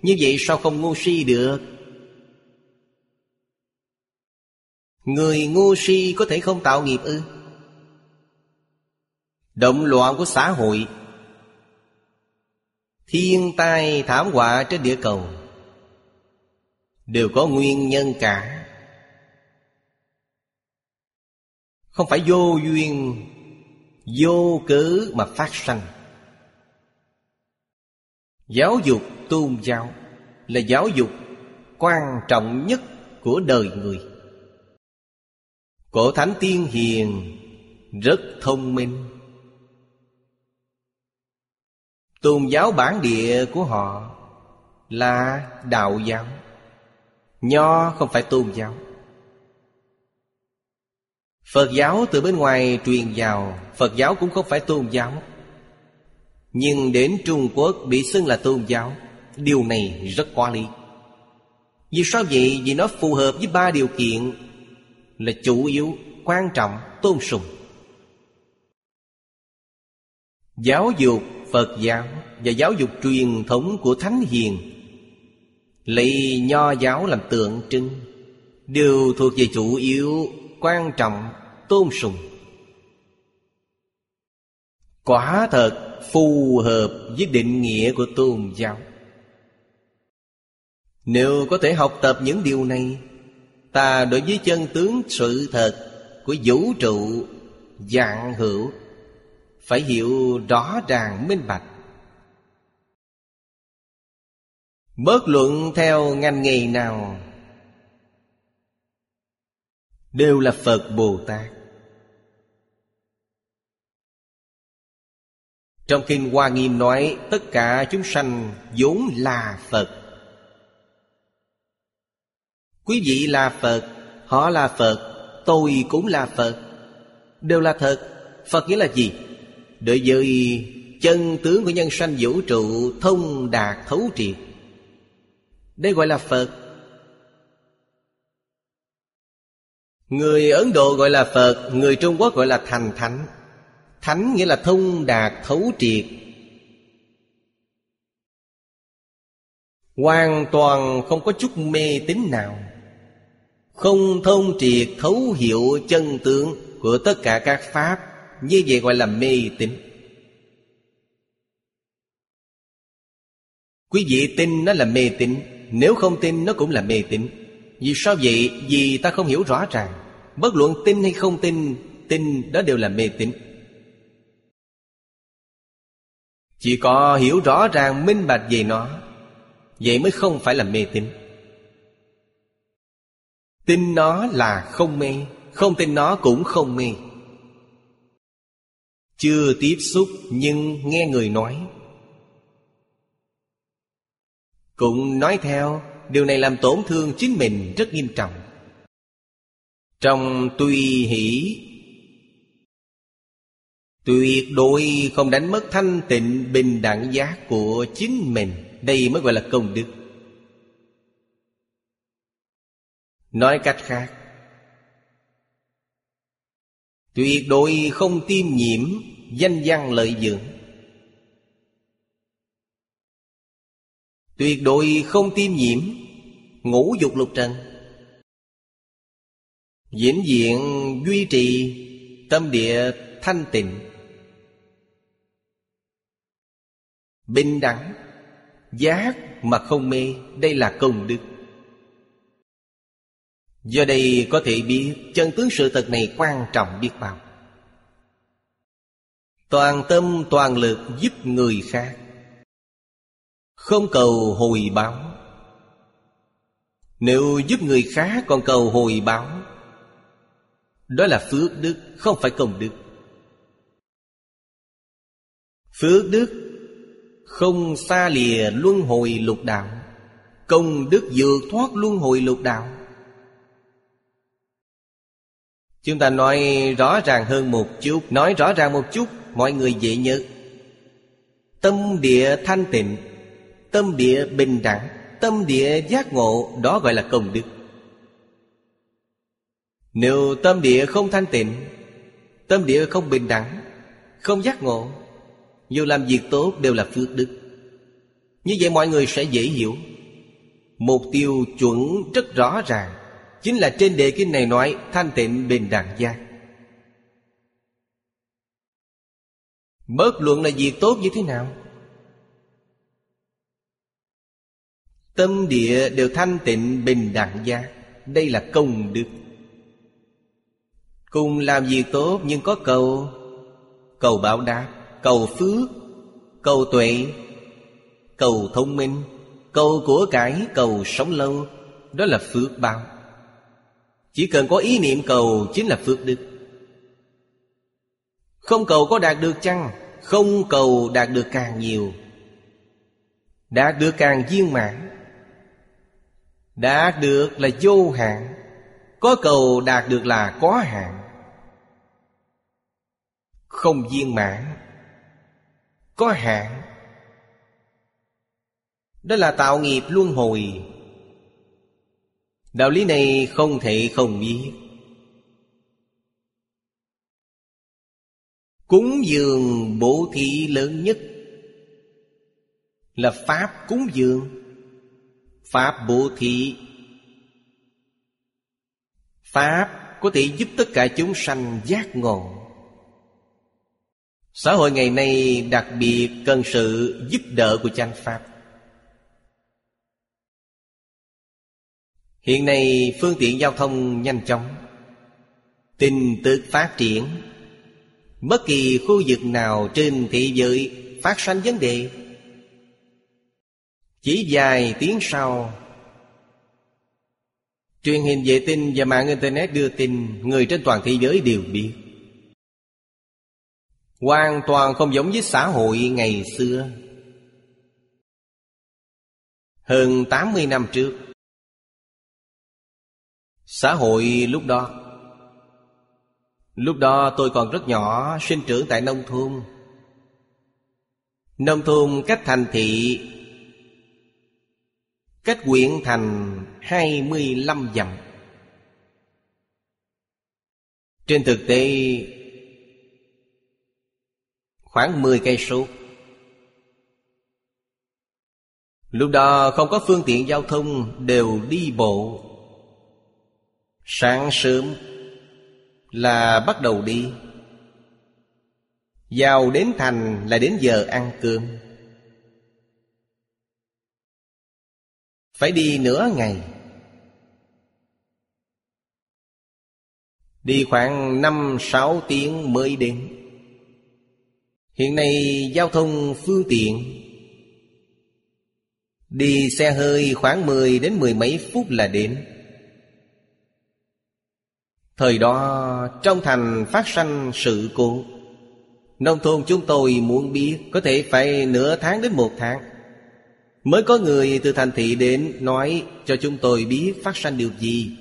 Như vậy sao không ngu si được? Người ngu si có thể không tạo nghiệp ư? Động loạn của xã hội. Thiên tai thảm họa trên địa cầu. Đều có nguyên nhân cả. Không phải vô duyên, Vô cớ mà phát sanh. Giáo dục tôn giáo Là giáo dục quan trọng nhất của đời người. Cổ thánh tiên hiền Rất thông minh. Tôn giáo bản địa của họ Là đạo giáo. Nho không phải tôn giáo. Phật giáo từ bên ngoài truyền vào, Phật giáo cũng không phải tôn giáo. Nhưng đến Trung Quốc bị xưng là tôn giáo Điều này rất quá lý. Vì sao vậy? Vì nó phù hợp với ba điều kiện Là chủ yếu, quan trọng, tôn sùng. Giáo dục Phật giáo Và giáo dục truyền thống của Thánh Hiền Lấy nho giáo làm tượng trưng Đều thuộc về chủ yếu quan trọng tôn sùng. Quả thật phù hợp với định nghĩa của tôn giáo. Nếu có thể học tập những điều này, ta đối với chân tướng sự thật của vũ trụ, dạng hữu, phải hiểu rõ ràng, minh bạch. Bất luận theo ngành nghề nào, đều là phật bồ tát. Trong kinh hoa nghiêm nói, tất cả chúng sanh vốn là phật. Quý vị là phật, họ là phật, tôi cũng là phật. Đều là thật. Phật nghĩa là gì? Đối với chân tướng của nhân sanh vũ trụ thông đạt thấu triệt. Đây gọi là phật. Người Ấn Độ gọi là Phật, Người Trung Quốc gọi là Thành Thánh. Thánh nghĩa là thông đạt thấu triệt. Hoàn toàn không có chút mê tín nào. Không thông triệt thấu hiểu chân tướng Của tất cả các Pháp, Như vậy gọi là mê tín. Quý vị tin nó là mê tín, Nếu không tin nó cũng là mê tín. Vì sao vậy? Vì ta không hiểu rõ ràng. Bất luận tin hay không tin Tin đó đều là mê tín. Chỉ có hiểu rõ ràng, minh bạch về nó, Vậy mới không phải là mê tín. Tin nó là không mê, Không tin nó cũng không mê. Chưa tiếp xúc nhưng nghe người nói. Cũng nói theo, Điều này làm tổn thương chính mình rất nghiêm trọng. Trong tuy hỷ Tuyệt đối không đánh mất thanh tịnh bình đẳng giác của chính mình. Đây mới gọi là công đức. Nói cách khác, Tuyệt đối không tiêm nhiễm Danh văn lợi dưỡng. Tuyệt đối không tiêm nhiễm Ngũ dục lục trần. Diễn diện duy trì Tâm địa thanh tịnh. Bình đẳng, Giác mà không mê, Đây là công đức. Do đây có thể biết, Chân tướng sự thật này quan trọng biết bao. Toàn tâm, toàn lực giúp người khác. Không cầu hồi báo. Nếu giúp người khác còn cầu hồi báo, Đó là phước đức, Không phải công đức. Phước đức không xa lìa luân hồi lục đạo, Công đức vượt thoát luân hồi lục đạo. Chúng ta nói rõ ràng hơn một chút, Nói rõ ràng một chút, Mọi người dễ nhớ. Tâm địa thanh tịnh, Tâm địa bình đẳng, Tâm địa giác ngộ, Đó gọi là công đức. Nếu tâm địa không thanh tịnh, Tâm địa không bình đẳng, Không giác ngộ dù làm việc tốt đều là phước đức. Như vậy mọi người sẽ dễ hiểu. Mục tiêu chuẩn rất rõ ràng, Chính là trên đề kinh này nói Thanh tịnh bình đẳng giác. Bất luận là việc tốt như thế nào? Tâm địa đều thanh tịnh bình đẳng giác. Đây là công đức. Cùng làm việc tốt nhưng có cầu Cầu báo đáp cầu phước, cầu tuệ, cầu thông minh, cầu của cải, cầu sống lâu, đó là phước báo. Chỉ cần có ý niệm cầu chính là phước đức. Không cầu có đạt được chăng? Không cầu đạt được càng nhiều. Đạt được càng viên mãn. Đạt được là vô hạn. Có cầu đạt được là có hạn. Không viên mãn có hạn. Đó là tạo nghiệp luân hồi. Đạo lý này không thể không biết. Cúng dường bố thí lớn nhất là pháp cúng dường. Pháp bố thí. Pháp có thể giúp tất cả chúng sanh giác ngộ. Xã hội ngày nay đặc biệt cần sự giúp đỡ của chánh Pháp. Hiện nay phương tiện giao thông nhanh chóng, Tin tức phát triển. Bất kỳ khu vực nào trên thế giới phát sanh vấn đề, Chỉ vài tiếng sau, Truyền hình vệ tinh và mạng Internet đưa tin Người trên toàn thế giới đều biết. Hoàn toàn không giống với xã hội ngày xưa. Hơn 80 năm trước, Xã hội lúc đó. Lúc đó tôi còn rất nhỏ, Sinh trưởng tại nông thôn. Nông thôn cách thành thị, Cách huyện thành 25 dặm. Trên thực tế khoảng 10 cây số. Lúc đó không có phương tiện giao thông, đều đi bộ. Sáng sớm là bắt đầu đi. Vào đến thành là đến giờ ăn cơm. Phải đi nửa ngày. Đi khoảng 5-6 tiếng mới đến. Hiện nay giao thông phương tiện Đi xe hơi khoảng 10 đến mười mấy phút là đến. Thời đó trong thành phát sanh sự cố. Nông thôn chúng tôi muốn biết Có thể phải nửa tháng đến một tháng. Mới có người từ thành thị đến nói cho chúng tôi biết phát sanh điều gì.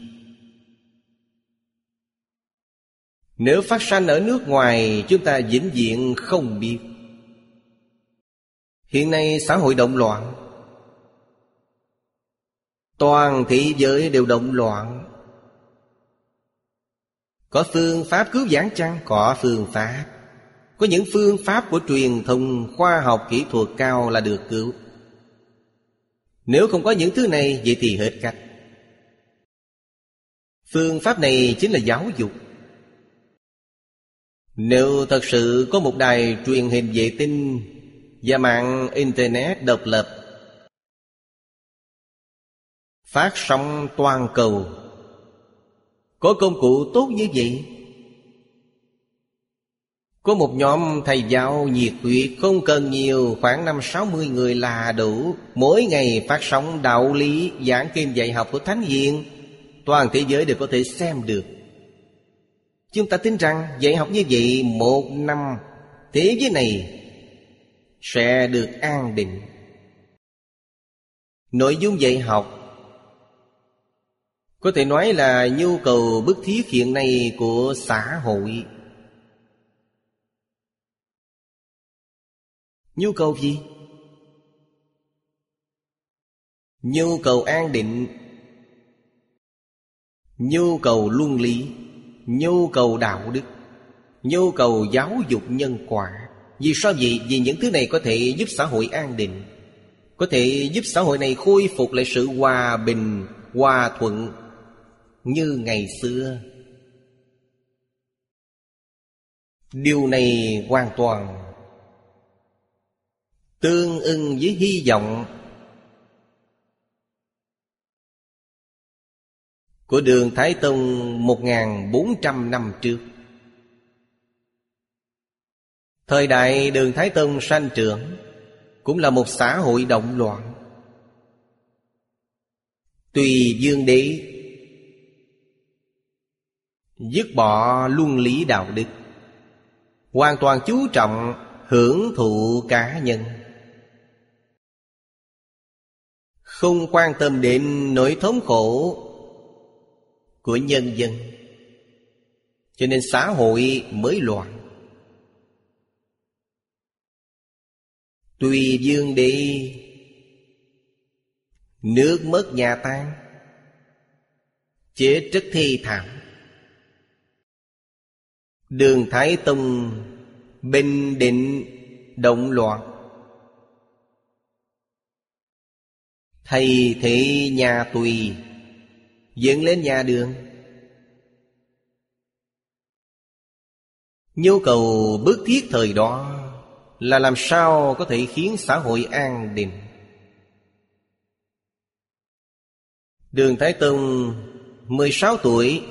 Nếu phát sanh ở nước ngoài, Chúng ta vĩnh viễn không biết. Hiện nay xã hội động loạn. Toàn thế giới đều động loạn. Có phương pháp cứu giảng chăng? Có phương pháp. Có những phương pháp của truyền thông, khoa học, kỹ thuật cao là được cứu. Nếu không có những thứ này, Vậy thì hết cách. Phương pháp này chính là giáo dục. Nếu thật sự có một đài truyền hình vệ tinh Và mạng Internet độc lập, Phát sóng toàn cầu, Có công cụ tốt như vậy, Có một nhóm thầy giáo nhiệt huyết Không cần nhiều, khoảng năm sáu mươi người là đủ, Mỗi ngày phát sóng đạo lý Giảng kinh dạy học của Thánh Viện Toàn thế giới đều có thể xem được. Chúng ta tin rằng dạy học như vậy Một năm, Thế giới này Sẽ được an định. Nội dung dạy học có thể nói là nhu cầu bức thiết hiện nay của xã hội. Nhu cầu gì? Nhu cầu an định. Nhu cầu luân lý. Nhu cầu đạo đức, Nhu cầu giáo dục nhân quả Vì sao vậy? Vì những thứ này có thể giúp xã hội an định, Có thể giúp xã hội này khôi phục lại sự hòa bình, Hòa thuận như ngày xưa điều này hoàn toàn tương ưng với hy vọng của đường Thái Tông một bốn trăm năm trước. Thời đại đường Thái Tông sanh trưởng cũng là một xã hội động loạn. Tùy dương đế Dứt bỏ luân lý đạo đức, Hoàn toàn chú trọng hưởng thụ cá nhân Không quan tâm đến nỗi thống khổ của nhân dân. Cho nên xã hội mới loạn. Tùy dương đi, Nước mất nhà tan Chết rất thi thảm. Đường Thái Tông Bình định, động loạn. Thầy thị nhà tùy Dựng lên nhà đường. Nhu cầu bức thiết thời đó Là làm sao có thể khiến xã hội an định? Đường Thái Tông 16 tuổi.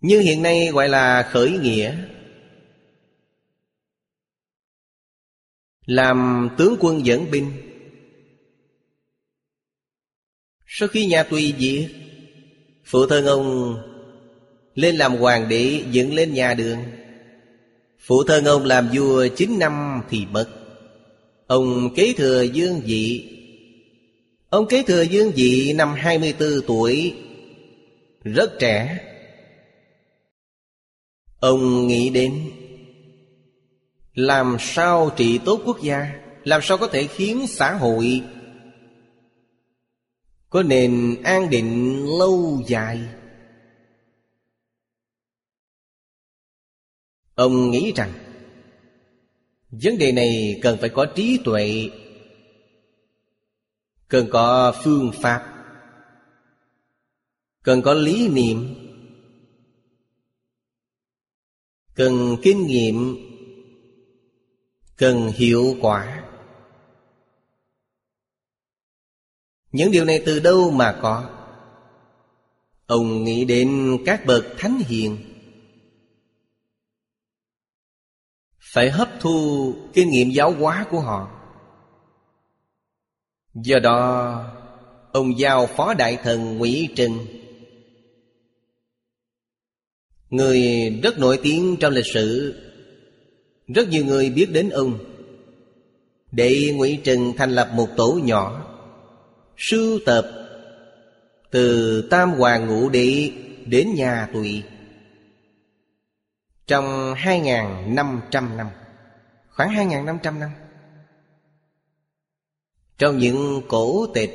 Như hiện nay gọi là khởi nghĩa. Làm tướng quân dẫn binh. Sau khi nhà tùy diệt, Phụ thân ông Lên làm hoàng đế dựng lên nhà đường. Phụ thân ông làm vua 9 năm thì mất. Ông kế thừa dương vị. Ông kế thừa dương vị năm 24 tuổi, Rất trẻ. Ông nghĩ đến, Làm sao trị tốt quốc gia? Làm sao có thể khiến xã hội có nền an định lâu dài. Ông nghĩ rằng, Vấn đề này cần phải có trí tuệ, Cần có phương pháp, Cần có lý niệm, cần kinh nghiệm, cần hiệu quả. Những điều này từ đâu mà có? Ông nghĩ đến các bậc thánh hiền. Phải hấp thu kinh nghiệm giáo hóa của họ. Do đó, ông giao phó đại thần ngụy trừng Người rất nổi tiếng trong lịch sử. Rất nhiều người biết đến ông. Để Ngụy trừng thành lập một tổ nhỏ. Sưu tập Từ Tam Hoàng Ngũ địa đến nhà tùy. Trong 2.500 năm Khoảng 2.500 năm Trong những cổ tịch,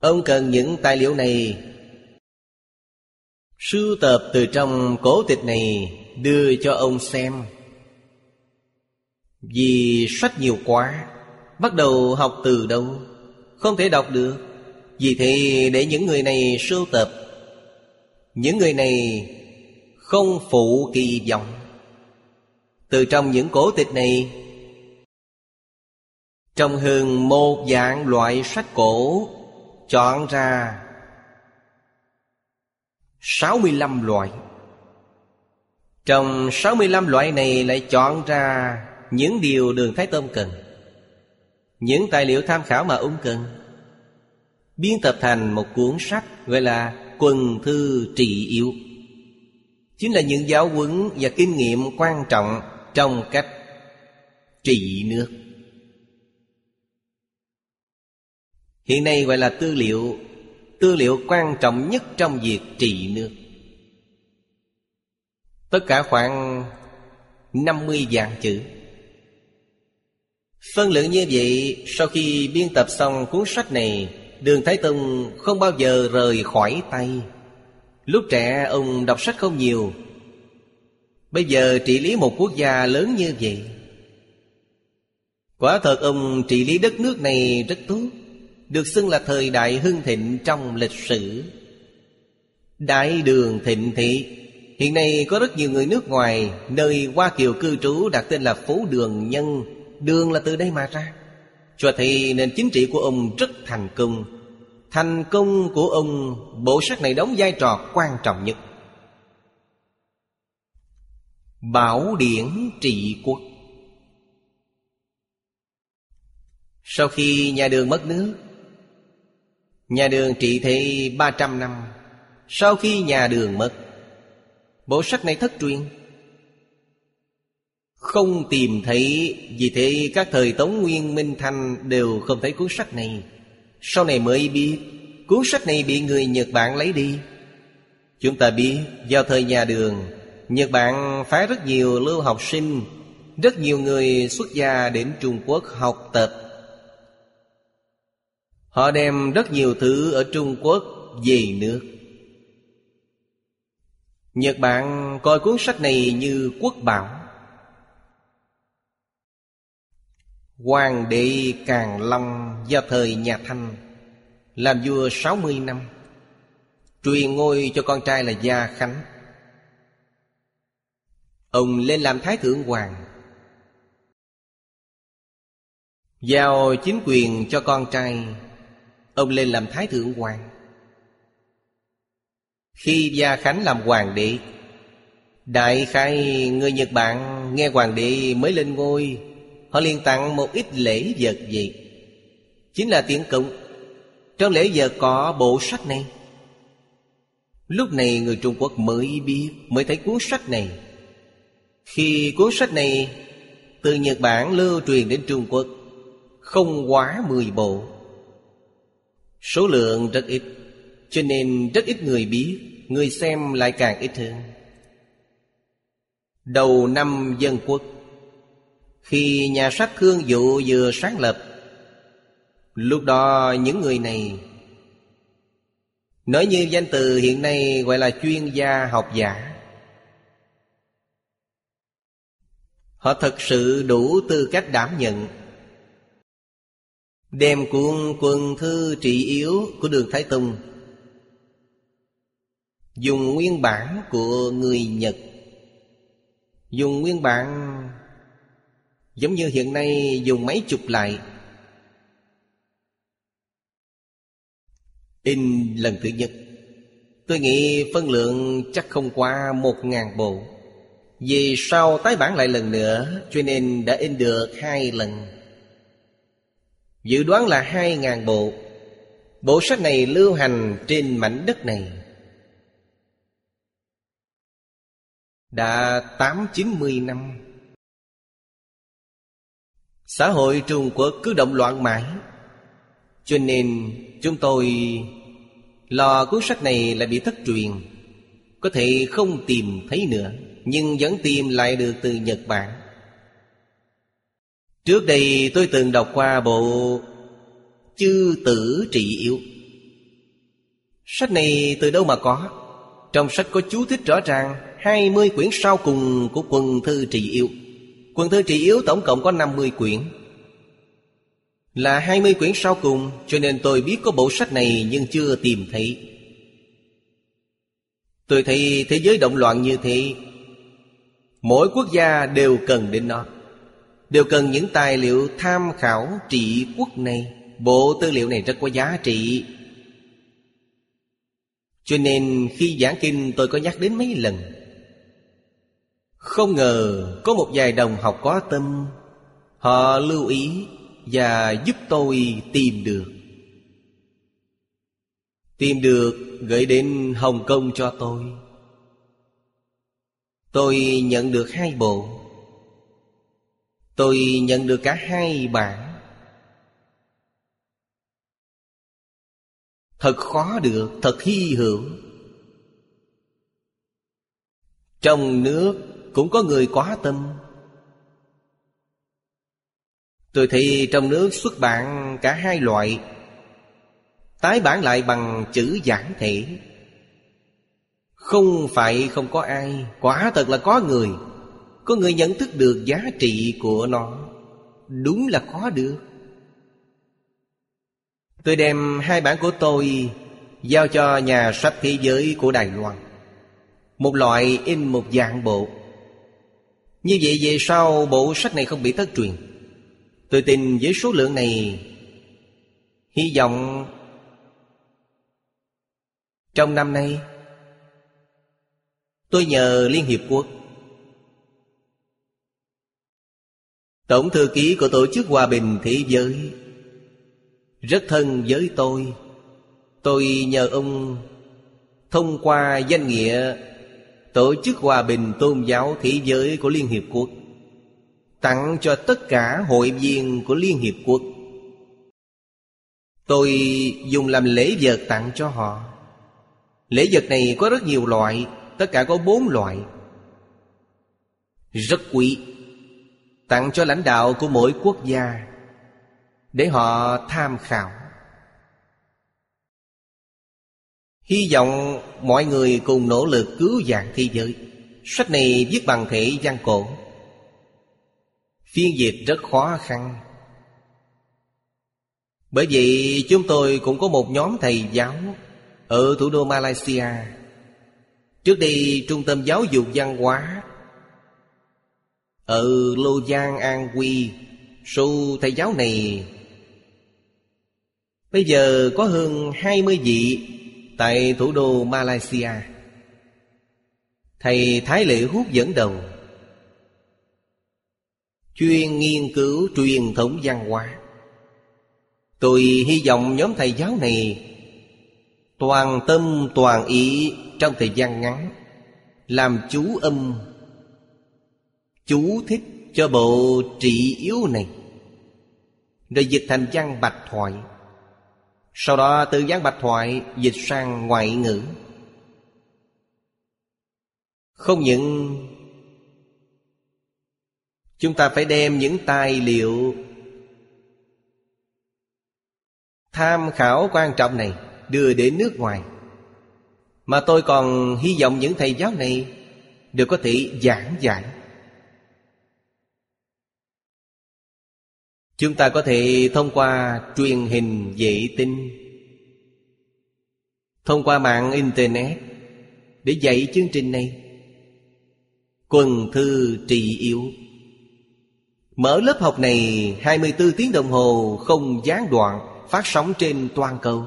Ông cần những tài liệu này. Sưu tập từ trong cổ tịch này Đưa cho ông xem. Vì sách nhiều quá Bắt đầu học từ đâu? Không thể đọc được. Vì thế để những người này sưu tập. Những người này Không phụ kỳ vọng. Từ trong những cổ tịch này, Trong hơn một dạng loại sách cổ, Chọn ra 65 loại. Trong 65 loại này lại chọn ra Những điều đường Thái Tông cần. Những tài liệu tham khảo mà ông cần. Biên tập thành một cuốn sách Gọi là Quần Thư Trị Yếu Chính là những giáo huấn và kinh nghiệm quan trọng Trong cách trị nước. Hiện nay gọi là tư liệu Tư liệu quan trọng nhất trong việc trị nước. Tất cả khoảng 50 dạng chữ. Phân lượng như vậy, Sau khi biên tập xong cuốn sách này, Đường Thái Tông không bao giờ rời khỏi tay. Lúc trẻ, ông đọc sách không nhiều. Bây giờ trị lý một quốc gia lớn như vậy. Quả thật ông trị lý đất nước này rất tốt, được xưng là thời đại hưng thịnh trong lịch sử. Đại đường thịnh thị, Hiện nay có rất nhiều người nước ngoài, Nơi Hoa Kiều cư trú đặt tên là Phú Đường Nhân Đường là từ đây mà ra. Cho thì nền chính trị của ông rất thành công. Thành công của ông, Bộ sách này đóng vai trò quan trọng nhất. Bảo điển trị quốc. Sau khi nhà đường mất nước, Nhà đường trị thị 300 năm. Sau khi nhà đường mất, Bộ sách này thất truyền. Không tìm thấy, Vì thế các thời Tống Nguyên, Minh Thanh Đều không thấy cuốn sách này. Sau này mới biết, Cuốn sách này bị người Nhật Bản lấy đi. Chúng ta biết Vào thời nhà đường, Nhật Bản phái rất nhiều lưu học sinh, Rất nhiều người xuất gia đến Trung Quốc học tập. Họ đem rất nhiều thứ ở Trung Quốc về nước. Nhật Bản coi cuốn sách này như quốc bảo. Hoàng Đệ Càng Long do thời nhà Thanh Làm vua 60 năm Truyền ngôi cho con trai là Gia Khánh. Ông lên làm Thái Thượng Hoàng Giao chính quyền cho con trai Ông lên làm Thái Thượng Hoàng. Khi Gia Khánh làm hoàng Đệ, Đại khai người Nhật Bản nghe hoàng đế mới lên ngôi Họ liền tặng một ít lễ vật gì? Chính là tiền cụng Trong lễ vật có bộ sách này. Lúc này người Trung Quốc mới biết, Mới thấy cuốn sách này. Khi cuốn sách này Từ Nhật Bản lưu truyền đến Trung Quốc, Không quá mười bộ. Số lượng rất ít, Cho nên rất ít người biết, Người xem lại càng ít hơn. Đầu năm dân quốc khi nhà sách Thương Dụ vừa sáng lập, Lúc đó những người này Nói như danh từ hiện nay gọi là chuyên gia học giả. Họ thật sự đủ tư cách đảm nhận. Đem cuốn quân thư trị yếu của đường Thái Tông, Dùng nguyên bản của người Nhật, Dùng nguyên bản Giống như hiện nay dùng mấy chục lại. In lần thứ nhất. Tôi nghĩ phân lượng chắc không qua một ngàn bộ. Vì sau tái bản lại lần nữa, Cho nên đã in được hai lần. Dự đoán là hai ngàn bộ. Bộ sách này lưu hành trên mảnh đất này. Đã tám chín mươi năm. Xã hội Trung Quốc cứ động loạn mãi. Cho nên, chúng tôi lo cuốn sách này lại bị thất truyền. Có thể không tìm thấy nữa, Nhưng vẫn tìm lại được từ Nhật Bản. Trước đây tôi từng đọc qua bộ Chư tử trị yếu. Sách này từ đâu mà có? Trong sách có chú thích rõ ràng 20 quyển sau cùng của quần thư trị yêu Quần thư trị yếu tổng cộng có 50 quyển. Là 20 quyển sau cùng, Cho nên tôi biết có bộ sách này nhưng chưa tìm thấy. Tôi thấy thế giới động loạn như thế, Mỗi quốc gia đều cần đến nó. Đều cần những tài liệu tham khảo trị quốc này. Bộ tư liệu này rất có giá trị. Cho nên khi giảng kinh tôi có nhắc đến mấy lần. Không ngờ có một vài đồng học có tâm Họ lưu ý và giúp tôi tìm được. Tìm được gửi đến Hồng Kông cho tôi. Tôi nhận được hai bộ. Tôi nhận được cả hai bản. Thật khó được, thật hy hữu. Trong nước cũng có người quá tâm. Tôi thấy trong nước xuất bản cả hai loại, Tái bản lại bằng chữ giản thể. Không phải không có ai, Quả thật là có người Có người nhận thức được giá trị của nó. Đúng là khó được. Tôi đem hai bản của tôi Giao cho nhà sách thế giới của Đài Loan, Một loại in một dạng bộ. Như vậy về sau, bộ sách này không bị thất truyền. Tôi tin với số lượng này, Hy vọng Trong năm nay, Tôi nhờ Liên Hiệp Quốc, Tổng thư ký của Tổ chức Hòa bình Thế giới, Rất thân với tôi. Tôi nhờ ông Thông qua danh nghĩa Tổ chức Hòa bình Tôn giáo Thế giới của Liên Hiệp Quốc. Tặng cho tất cả hội viên của Liên Hiệp Quốc. Tôi dùng làm lễ vật tặng cho họ. Lễ vật này có rất nhiều loại, Tất cả có bốn loại. Rất quý. Tặng cho lãnh đạo của mỗi quốc gia, Để họ tham khảo. Hy vọng mọi người cùng nỗ lực cứu vãn thế giới. Sách này viết bằng thể văn cổ Phiên dịch rất khó khăn. Bởi vậy chúng tôi cũng có một nhóm thầy giáo Ở thủ đô Malaysia. Trước đây, trung tâm giáo dục văn hóa Ở Lô Giang An Quy Số thầy giáo này, Bây giờ có hơn 20 vị Tại thủ đô Malaysia. Thầy Thái Lệ Hút dẫn đầu. Chuyên nghiên cứu truyền thống văn hóa. Tôi hy vọng nhóm thầy giáo này Toàn tâm toàn ý trong thời gian ngắn Làm chú âm, Chú thích cho bộ trị yếu này. Rồi dịch thành văn bạch thoại. Sau đó từ gián bạch thoại dịch sang ngoại ngữ. Không những Chúng ta phải đem những tài liệu Tham khảo quan trọng này Đưa đến nước ngoài, Mà tôi còn hy vọng những thầy giáo này Đều có thể giảng giải Chúng ta có thể thông qua truyền hình vệ tinh, Thông qua mạng Internet Để dạy chương trình này. Quần thư trị yếu. Mở lớp học này 24 tiếng đồng hồ, không gián đoạn, Phát sóng trên toàn cầu.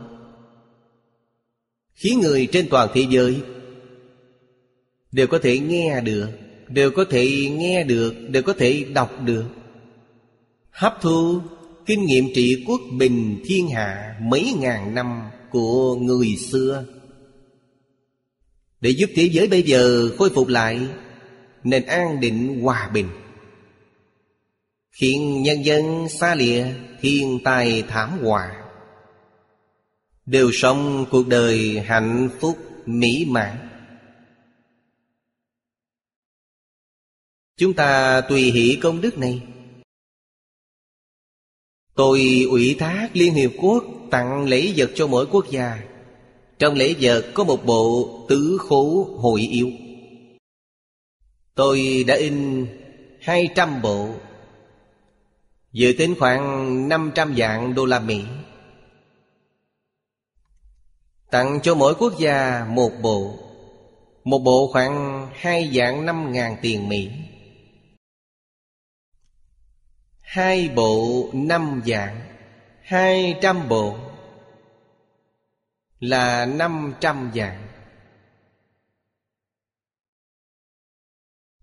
Khiến người trên toàn thế giới Đều có thể nghe được, Đều có thể nghe được, Đều có thể đọc được. Hấp thu kinh nghiệm trị quốc bình thiên hạ Mấy ngàn năm của người xưa. Để giúp thế giới bây giờ khôi phục lại, Nền an định hòa bình. Khiến nhân dân xa lìa thiên tai thảm họa. Đều sống cuộc đời hạnh phúc mỹ mãn. Chúng ta tùy hỷ công đức này. Tôi ủy thác Liên Hiệp Quốc tặng lễ vật cho mỗi quốc gia. Trong lễ vật có một bộ tứ khố hội yếu Tôi đã in 200 bộ. Dự tính khoảng 500 vạn đô la Mỹ. Tặng cho mỗi quốc gia một bộ. Một bộ khoảng hai vạn năm ngàn tiền Mỹ. Hai bộ năm dạng, Hai trăm bộ Là năm trăm dạng.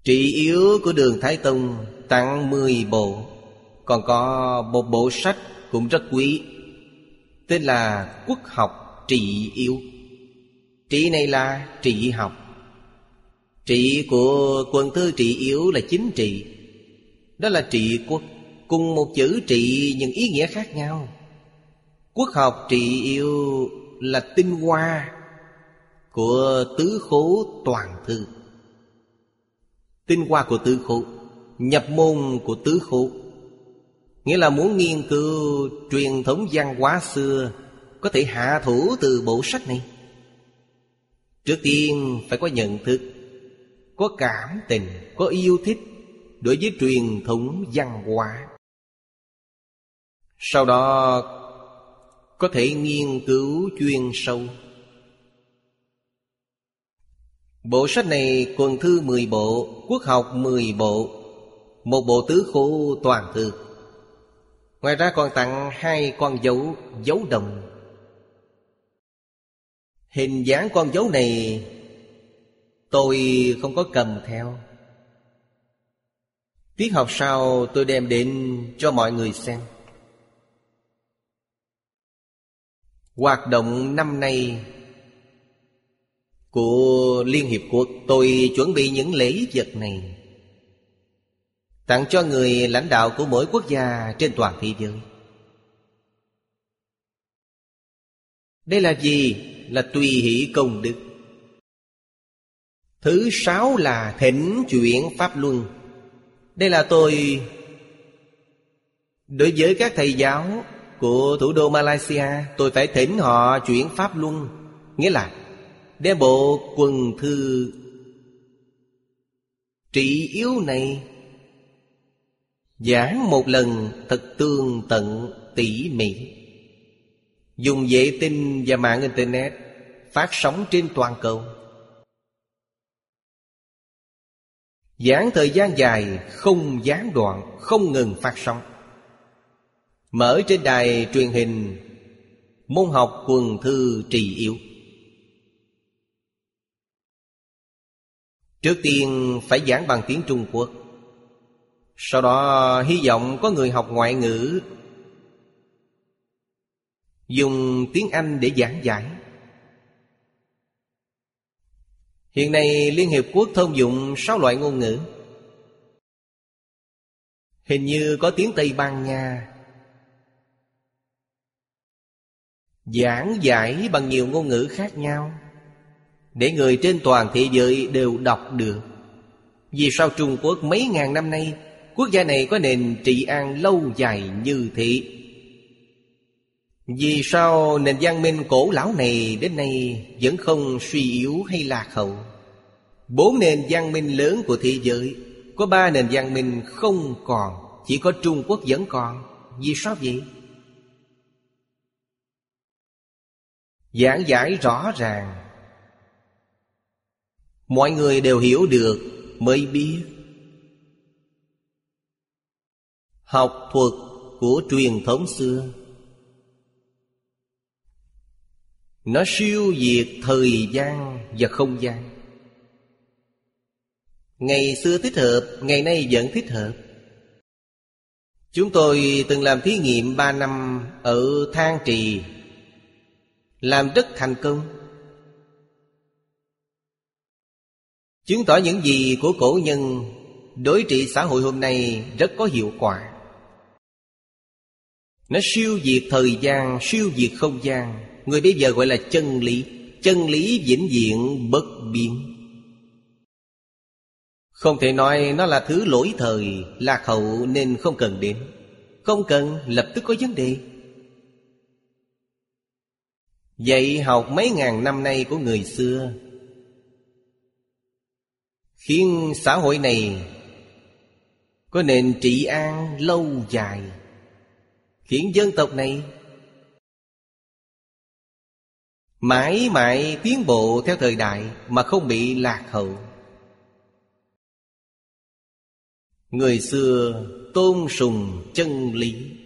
Trị yếu của đường Thái Tông tặng mười bộ, Còn có một bộ sách cũng rất quý, Tên là Quốc học trị yếu. Trị này là trị học. Trị của quân thư trị yếu là chính trị, Đó là trị quốc Cùng một chữ trị những ý nghĩa khác nhau. Quốc học trị yêu là tinh hoa Của tứ khố toàn thư. Tinh hoa của tứ khố Nhập môn của tứ khố Nghĩa là muốn nghiên cứu truyền thống văn hóa xưa Có thể hạ thủ từ bộ sách này. Trước tiên phải có nhận thức Có cảm tình, có yêu thích Đối với truyền thống văn hóa sau đó, có thể nghiên cứu chuyên sâu. Bộ sách này quần thư 10 bộ, Quốc học 10 bộ, Một bộ tứ khổ toàn thư. Ngoài ra còn tặng hai con dấu Dấu đồng. Hình dáng con dấu này, Tôi không có cầm theo. Tiết học sau tôi đem đến cho mọi người xem. Hoạt động năm nay Của Liên Hiệp Quốc, Tôi chuẩn bị những lễ vật này Tặng cho người lãnh đạo của mỗi quốc gia trên toàn thế giới. Đây là gì? Là tùy hỷ công đức. Thứ sáu là thỉnh chuyển Pháp Luân. Đây là tôi Đối với các thầy giáo của thủ đô Malaysia, Tôi phải thỉnh họ chuyển Pháp Luân. Nghĩa là, đem bộ quần thư trị yếu này Giảng một lần thật tương tận tỉ mỉ. Dùng vệ tinh và mạng Internet Phát sóng trên toàn cầu. Giảng thời gian dài Không gián đoạn, Không ngừng phát sóng. Mở trên đài truyền hình, Môn học quần thư trì yếu. Trước tiên phải giảng bằng tiếng Trung Quốc. Sau đó hy vọng có người học ngoại ngữ, Dùng tiếng Anh để giảng giải. Hiện nay Liên Hiệp Quốc thông dụng sáu loại ngôn ngữ. Hình như có tiếng Tây Ban Nha Giảng giải bằng nhiều ngôn ngữ khác nhau. Để người trên toàn thế giới đều đọc được. Vì sao Trung Quốc mấy ngàn năm nay, Quốc gia này có nền trị an lâu dài như thế? Vì sao nền văn minh cổ lão này đến nay Vẫn không suy yếu hay lạc hậu? Bốn nền văn minh lớn của thế giới, Có ba nền văn minh không còn, Chỉ có Trung Quốc vẫn còn. Vì sao vậy? Giảng giải rõ ràng. Mọi người đều hiểu được mới biết. Học thuật của truyền thống xưa. Nó siêu diệt thời gian và không gian. Ngày xưa thích hợp, ngày nay vẫn thích hợp. Chúng tôi từng làm thí nghiệm ba năm ở Thang Trì làm rất thành công. Chứng tỏ những gì của cổ nhân, Đối trị xã hội hôm nay rất có hiệu quả. Nó siêu diệt thời gian, Siêu diệt không gian. Người bây giờ gọi là chân lý. Chân lý vĩnh viễn bất biến. Không thể nói nó là thứ lỗi thời, Lạc hậu nên không cần đến. Không cần, lập tức có vấn đề. Dạy học mấy ngàn năm nay của người xưa. Khiến xã hội này Có nền trị an lâu dài. Khiến dân tộc này Mãi mãi tiến bộ theo thời đại Mà không bị lạc hậu. Người xưa tôn sùng chân lý.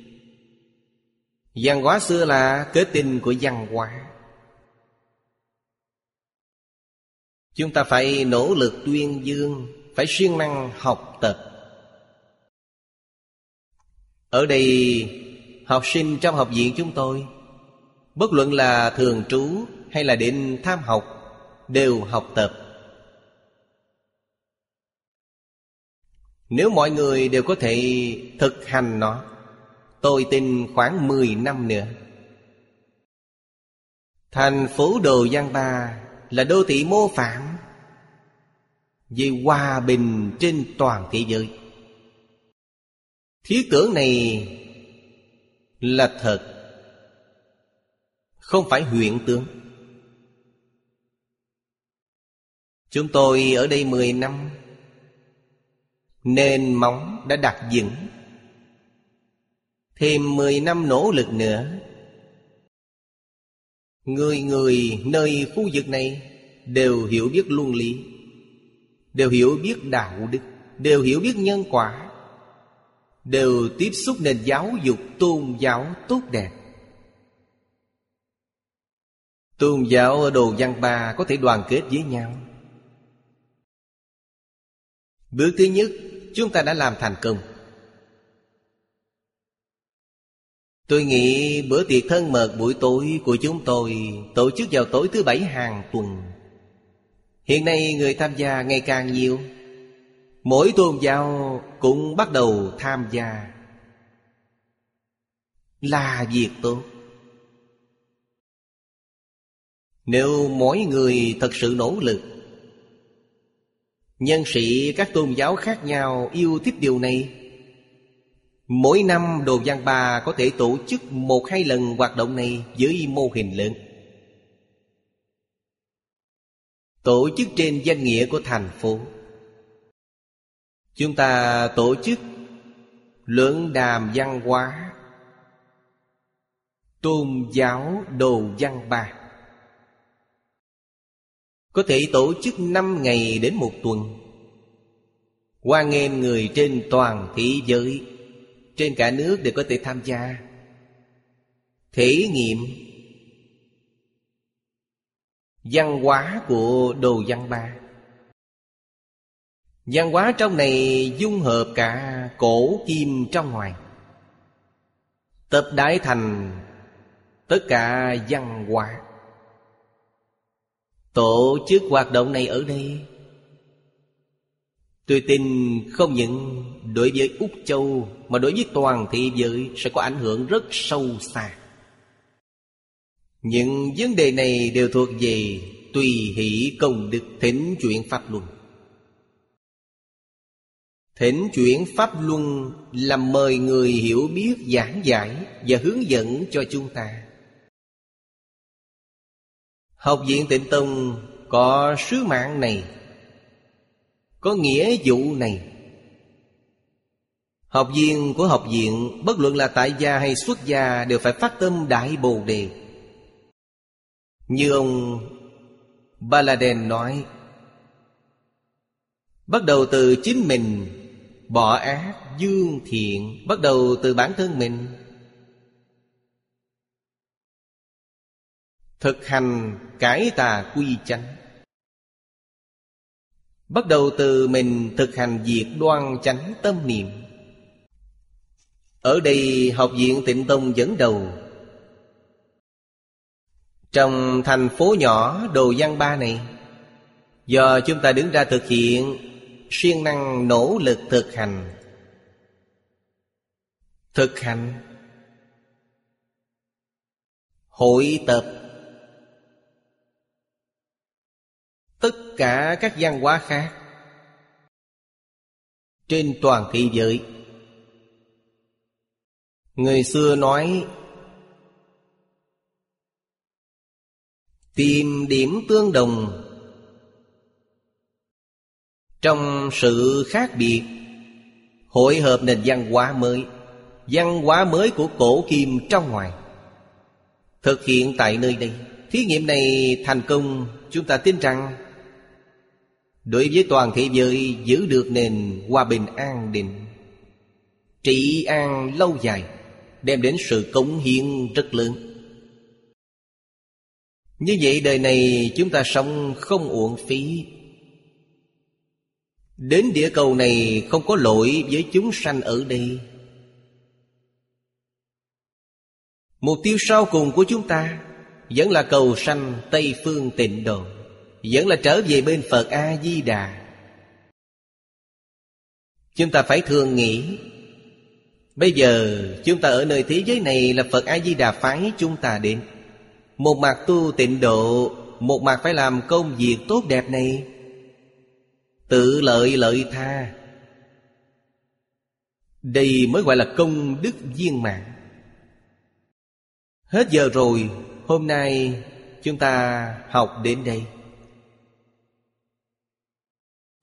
Văn hóa xưa là kết tinh của văn hóa. Chúng ta phải nỗ lực tuyên dương, Phải siêng năng học tập. Ở đây, học sinh trong học viện chúng tôi, Bất luận là thường trú hay là đến tham học, Đều học tập. Nếu mọi người đều có thể thực hành nó Tôi tin khoảng 10 năm nữa. Thành phố Đồ Giang Ba là đô thị mô phạm Về hòa bình trên toàn thế giới. Thiết tưởng này là thật, Không phải huyện tướng. Chúng tôi ở đây 10 năm nên móng đã đặt vững. Thêm 10 năm nỗ lực nữa. Người người nơi khu vực này Đều hiểu biết luân lý, Đều hiểu biết đạo đức, Đều hiểu biết nhân quả, Đều tiếp xúc nền giáo dục, tôn giáo tốt đẹp. Tôn giáo ở Đồ Văn Ba có thể đoàn kết với nhau. Bước thứ nhất, Chúng ta đã làm thành công. Tôi nghĩ bữa tiệc thân mật buổi tối của chúng tôi Tổ chức vào tối thứ bảy hàng tuần. Hiện nay người tham gia ngày càng nhiều. Mỗi tôn giáo cũng bắt đầu tham gia. Là việc tốt. Nếu mỗi người thật sự nỗ lực, Nhân sĩ các tôn giáo khác nhau yêu thích điều này Mỗi năm Đồ Giang Ba có thể tổ chức một hai lần hoạt động này với mô hình lớn. Tổ chức trên danh nghĩa của thành phố. Chúng ta tổ chức luận đàm văn hóa, Tôn giáo Đồ Văn Ba. Có thể tổ chức năm ngày đến một tuần. Hoan nghênh người trên toàn thế giới. Trên cả nước đều có thể tham gia. Thể nghiệm Văn hóa của Đồ Văn Ba. Văn hóa trong này dung hợp cả cổ, kim trong ngoài. Tập đại thành tất cả văn hóa. Tổ chức hoạt động này ở đây Tôi tin không những đối với Úc Châu Mà đối với toàn thế giới sẽ có ảnh hưởng rất sâu xa. Những vấn đề này đều thuộc về Tùy hỷ công đức thỉnh chuyện Pháp Luân. Thỉnh chuyển Pháp Luân là mời người hiểu biết giảng giải và hướng dẫn cho chúng ta. Học viện Tịnh Tông có sứ mạng này, có nghĩa vụ này. Học viên của học viện, bất luận là tại gia hay xuất gia, đều phải phát tâm đại bồ đề. Như ông Baladen nói, Bắt đầu từ chính mình, Bỏ ác dương thiện, Bắt đầu từ bản thân mình Thực hành cải tà quy chánh Bắt đầu từ mình thực hành việc đoan chánh tâm niệm. Ở đây, học viện tịnh tông dẫn đầu. Trong thành phố nhỏ Đồ Giang Ba này, Do chúng ta đứng ra thực hiện siêng năng nỗ lực thực hành. Thực hành. Hội tập. Tất cả các văn hóa khác. Trên toàn thế giới, Người xưa nói, Tìm điểm tương đồng Trong sự khác biệt, Hội hợp nền văn hóa mới, Văn hóa mới của cổ kim trong ngoài, Thực hiện tại nơi đây. Thí nghiệm này thành công, Chúng ta tin rằng Đối với toàn thế giới, Giữ được nền hòa bình an định. Trị an lâu dài, Đem đến sự cống hiến rất lớn. Như vậy đời này, chúng ta sống không uổng phí. Đến địa cầu này, không có lỗi với chúng sanh ở đây. Mục tiêu sau cùng của chúng ta Vẫn là cầu sanh Tây Phương tịnh độ. Vẫn là trở về bên Phật A-di-đà. Chúng ta phải thường nghĩ, Bây giờ chúng ta ở nơi thế giới này Là Phật A-di-đà phái chúng ta đến. Một mặt tu tịnh độ, Một mặt phải làm công việc tốt đẹp này. Tự lợi lợi tha. Đây mới gọi là công đức viên mạng Hết giờ rồi, Hôm nay chúng ta học đến đây.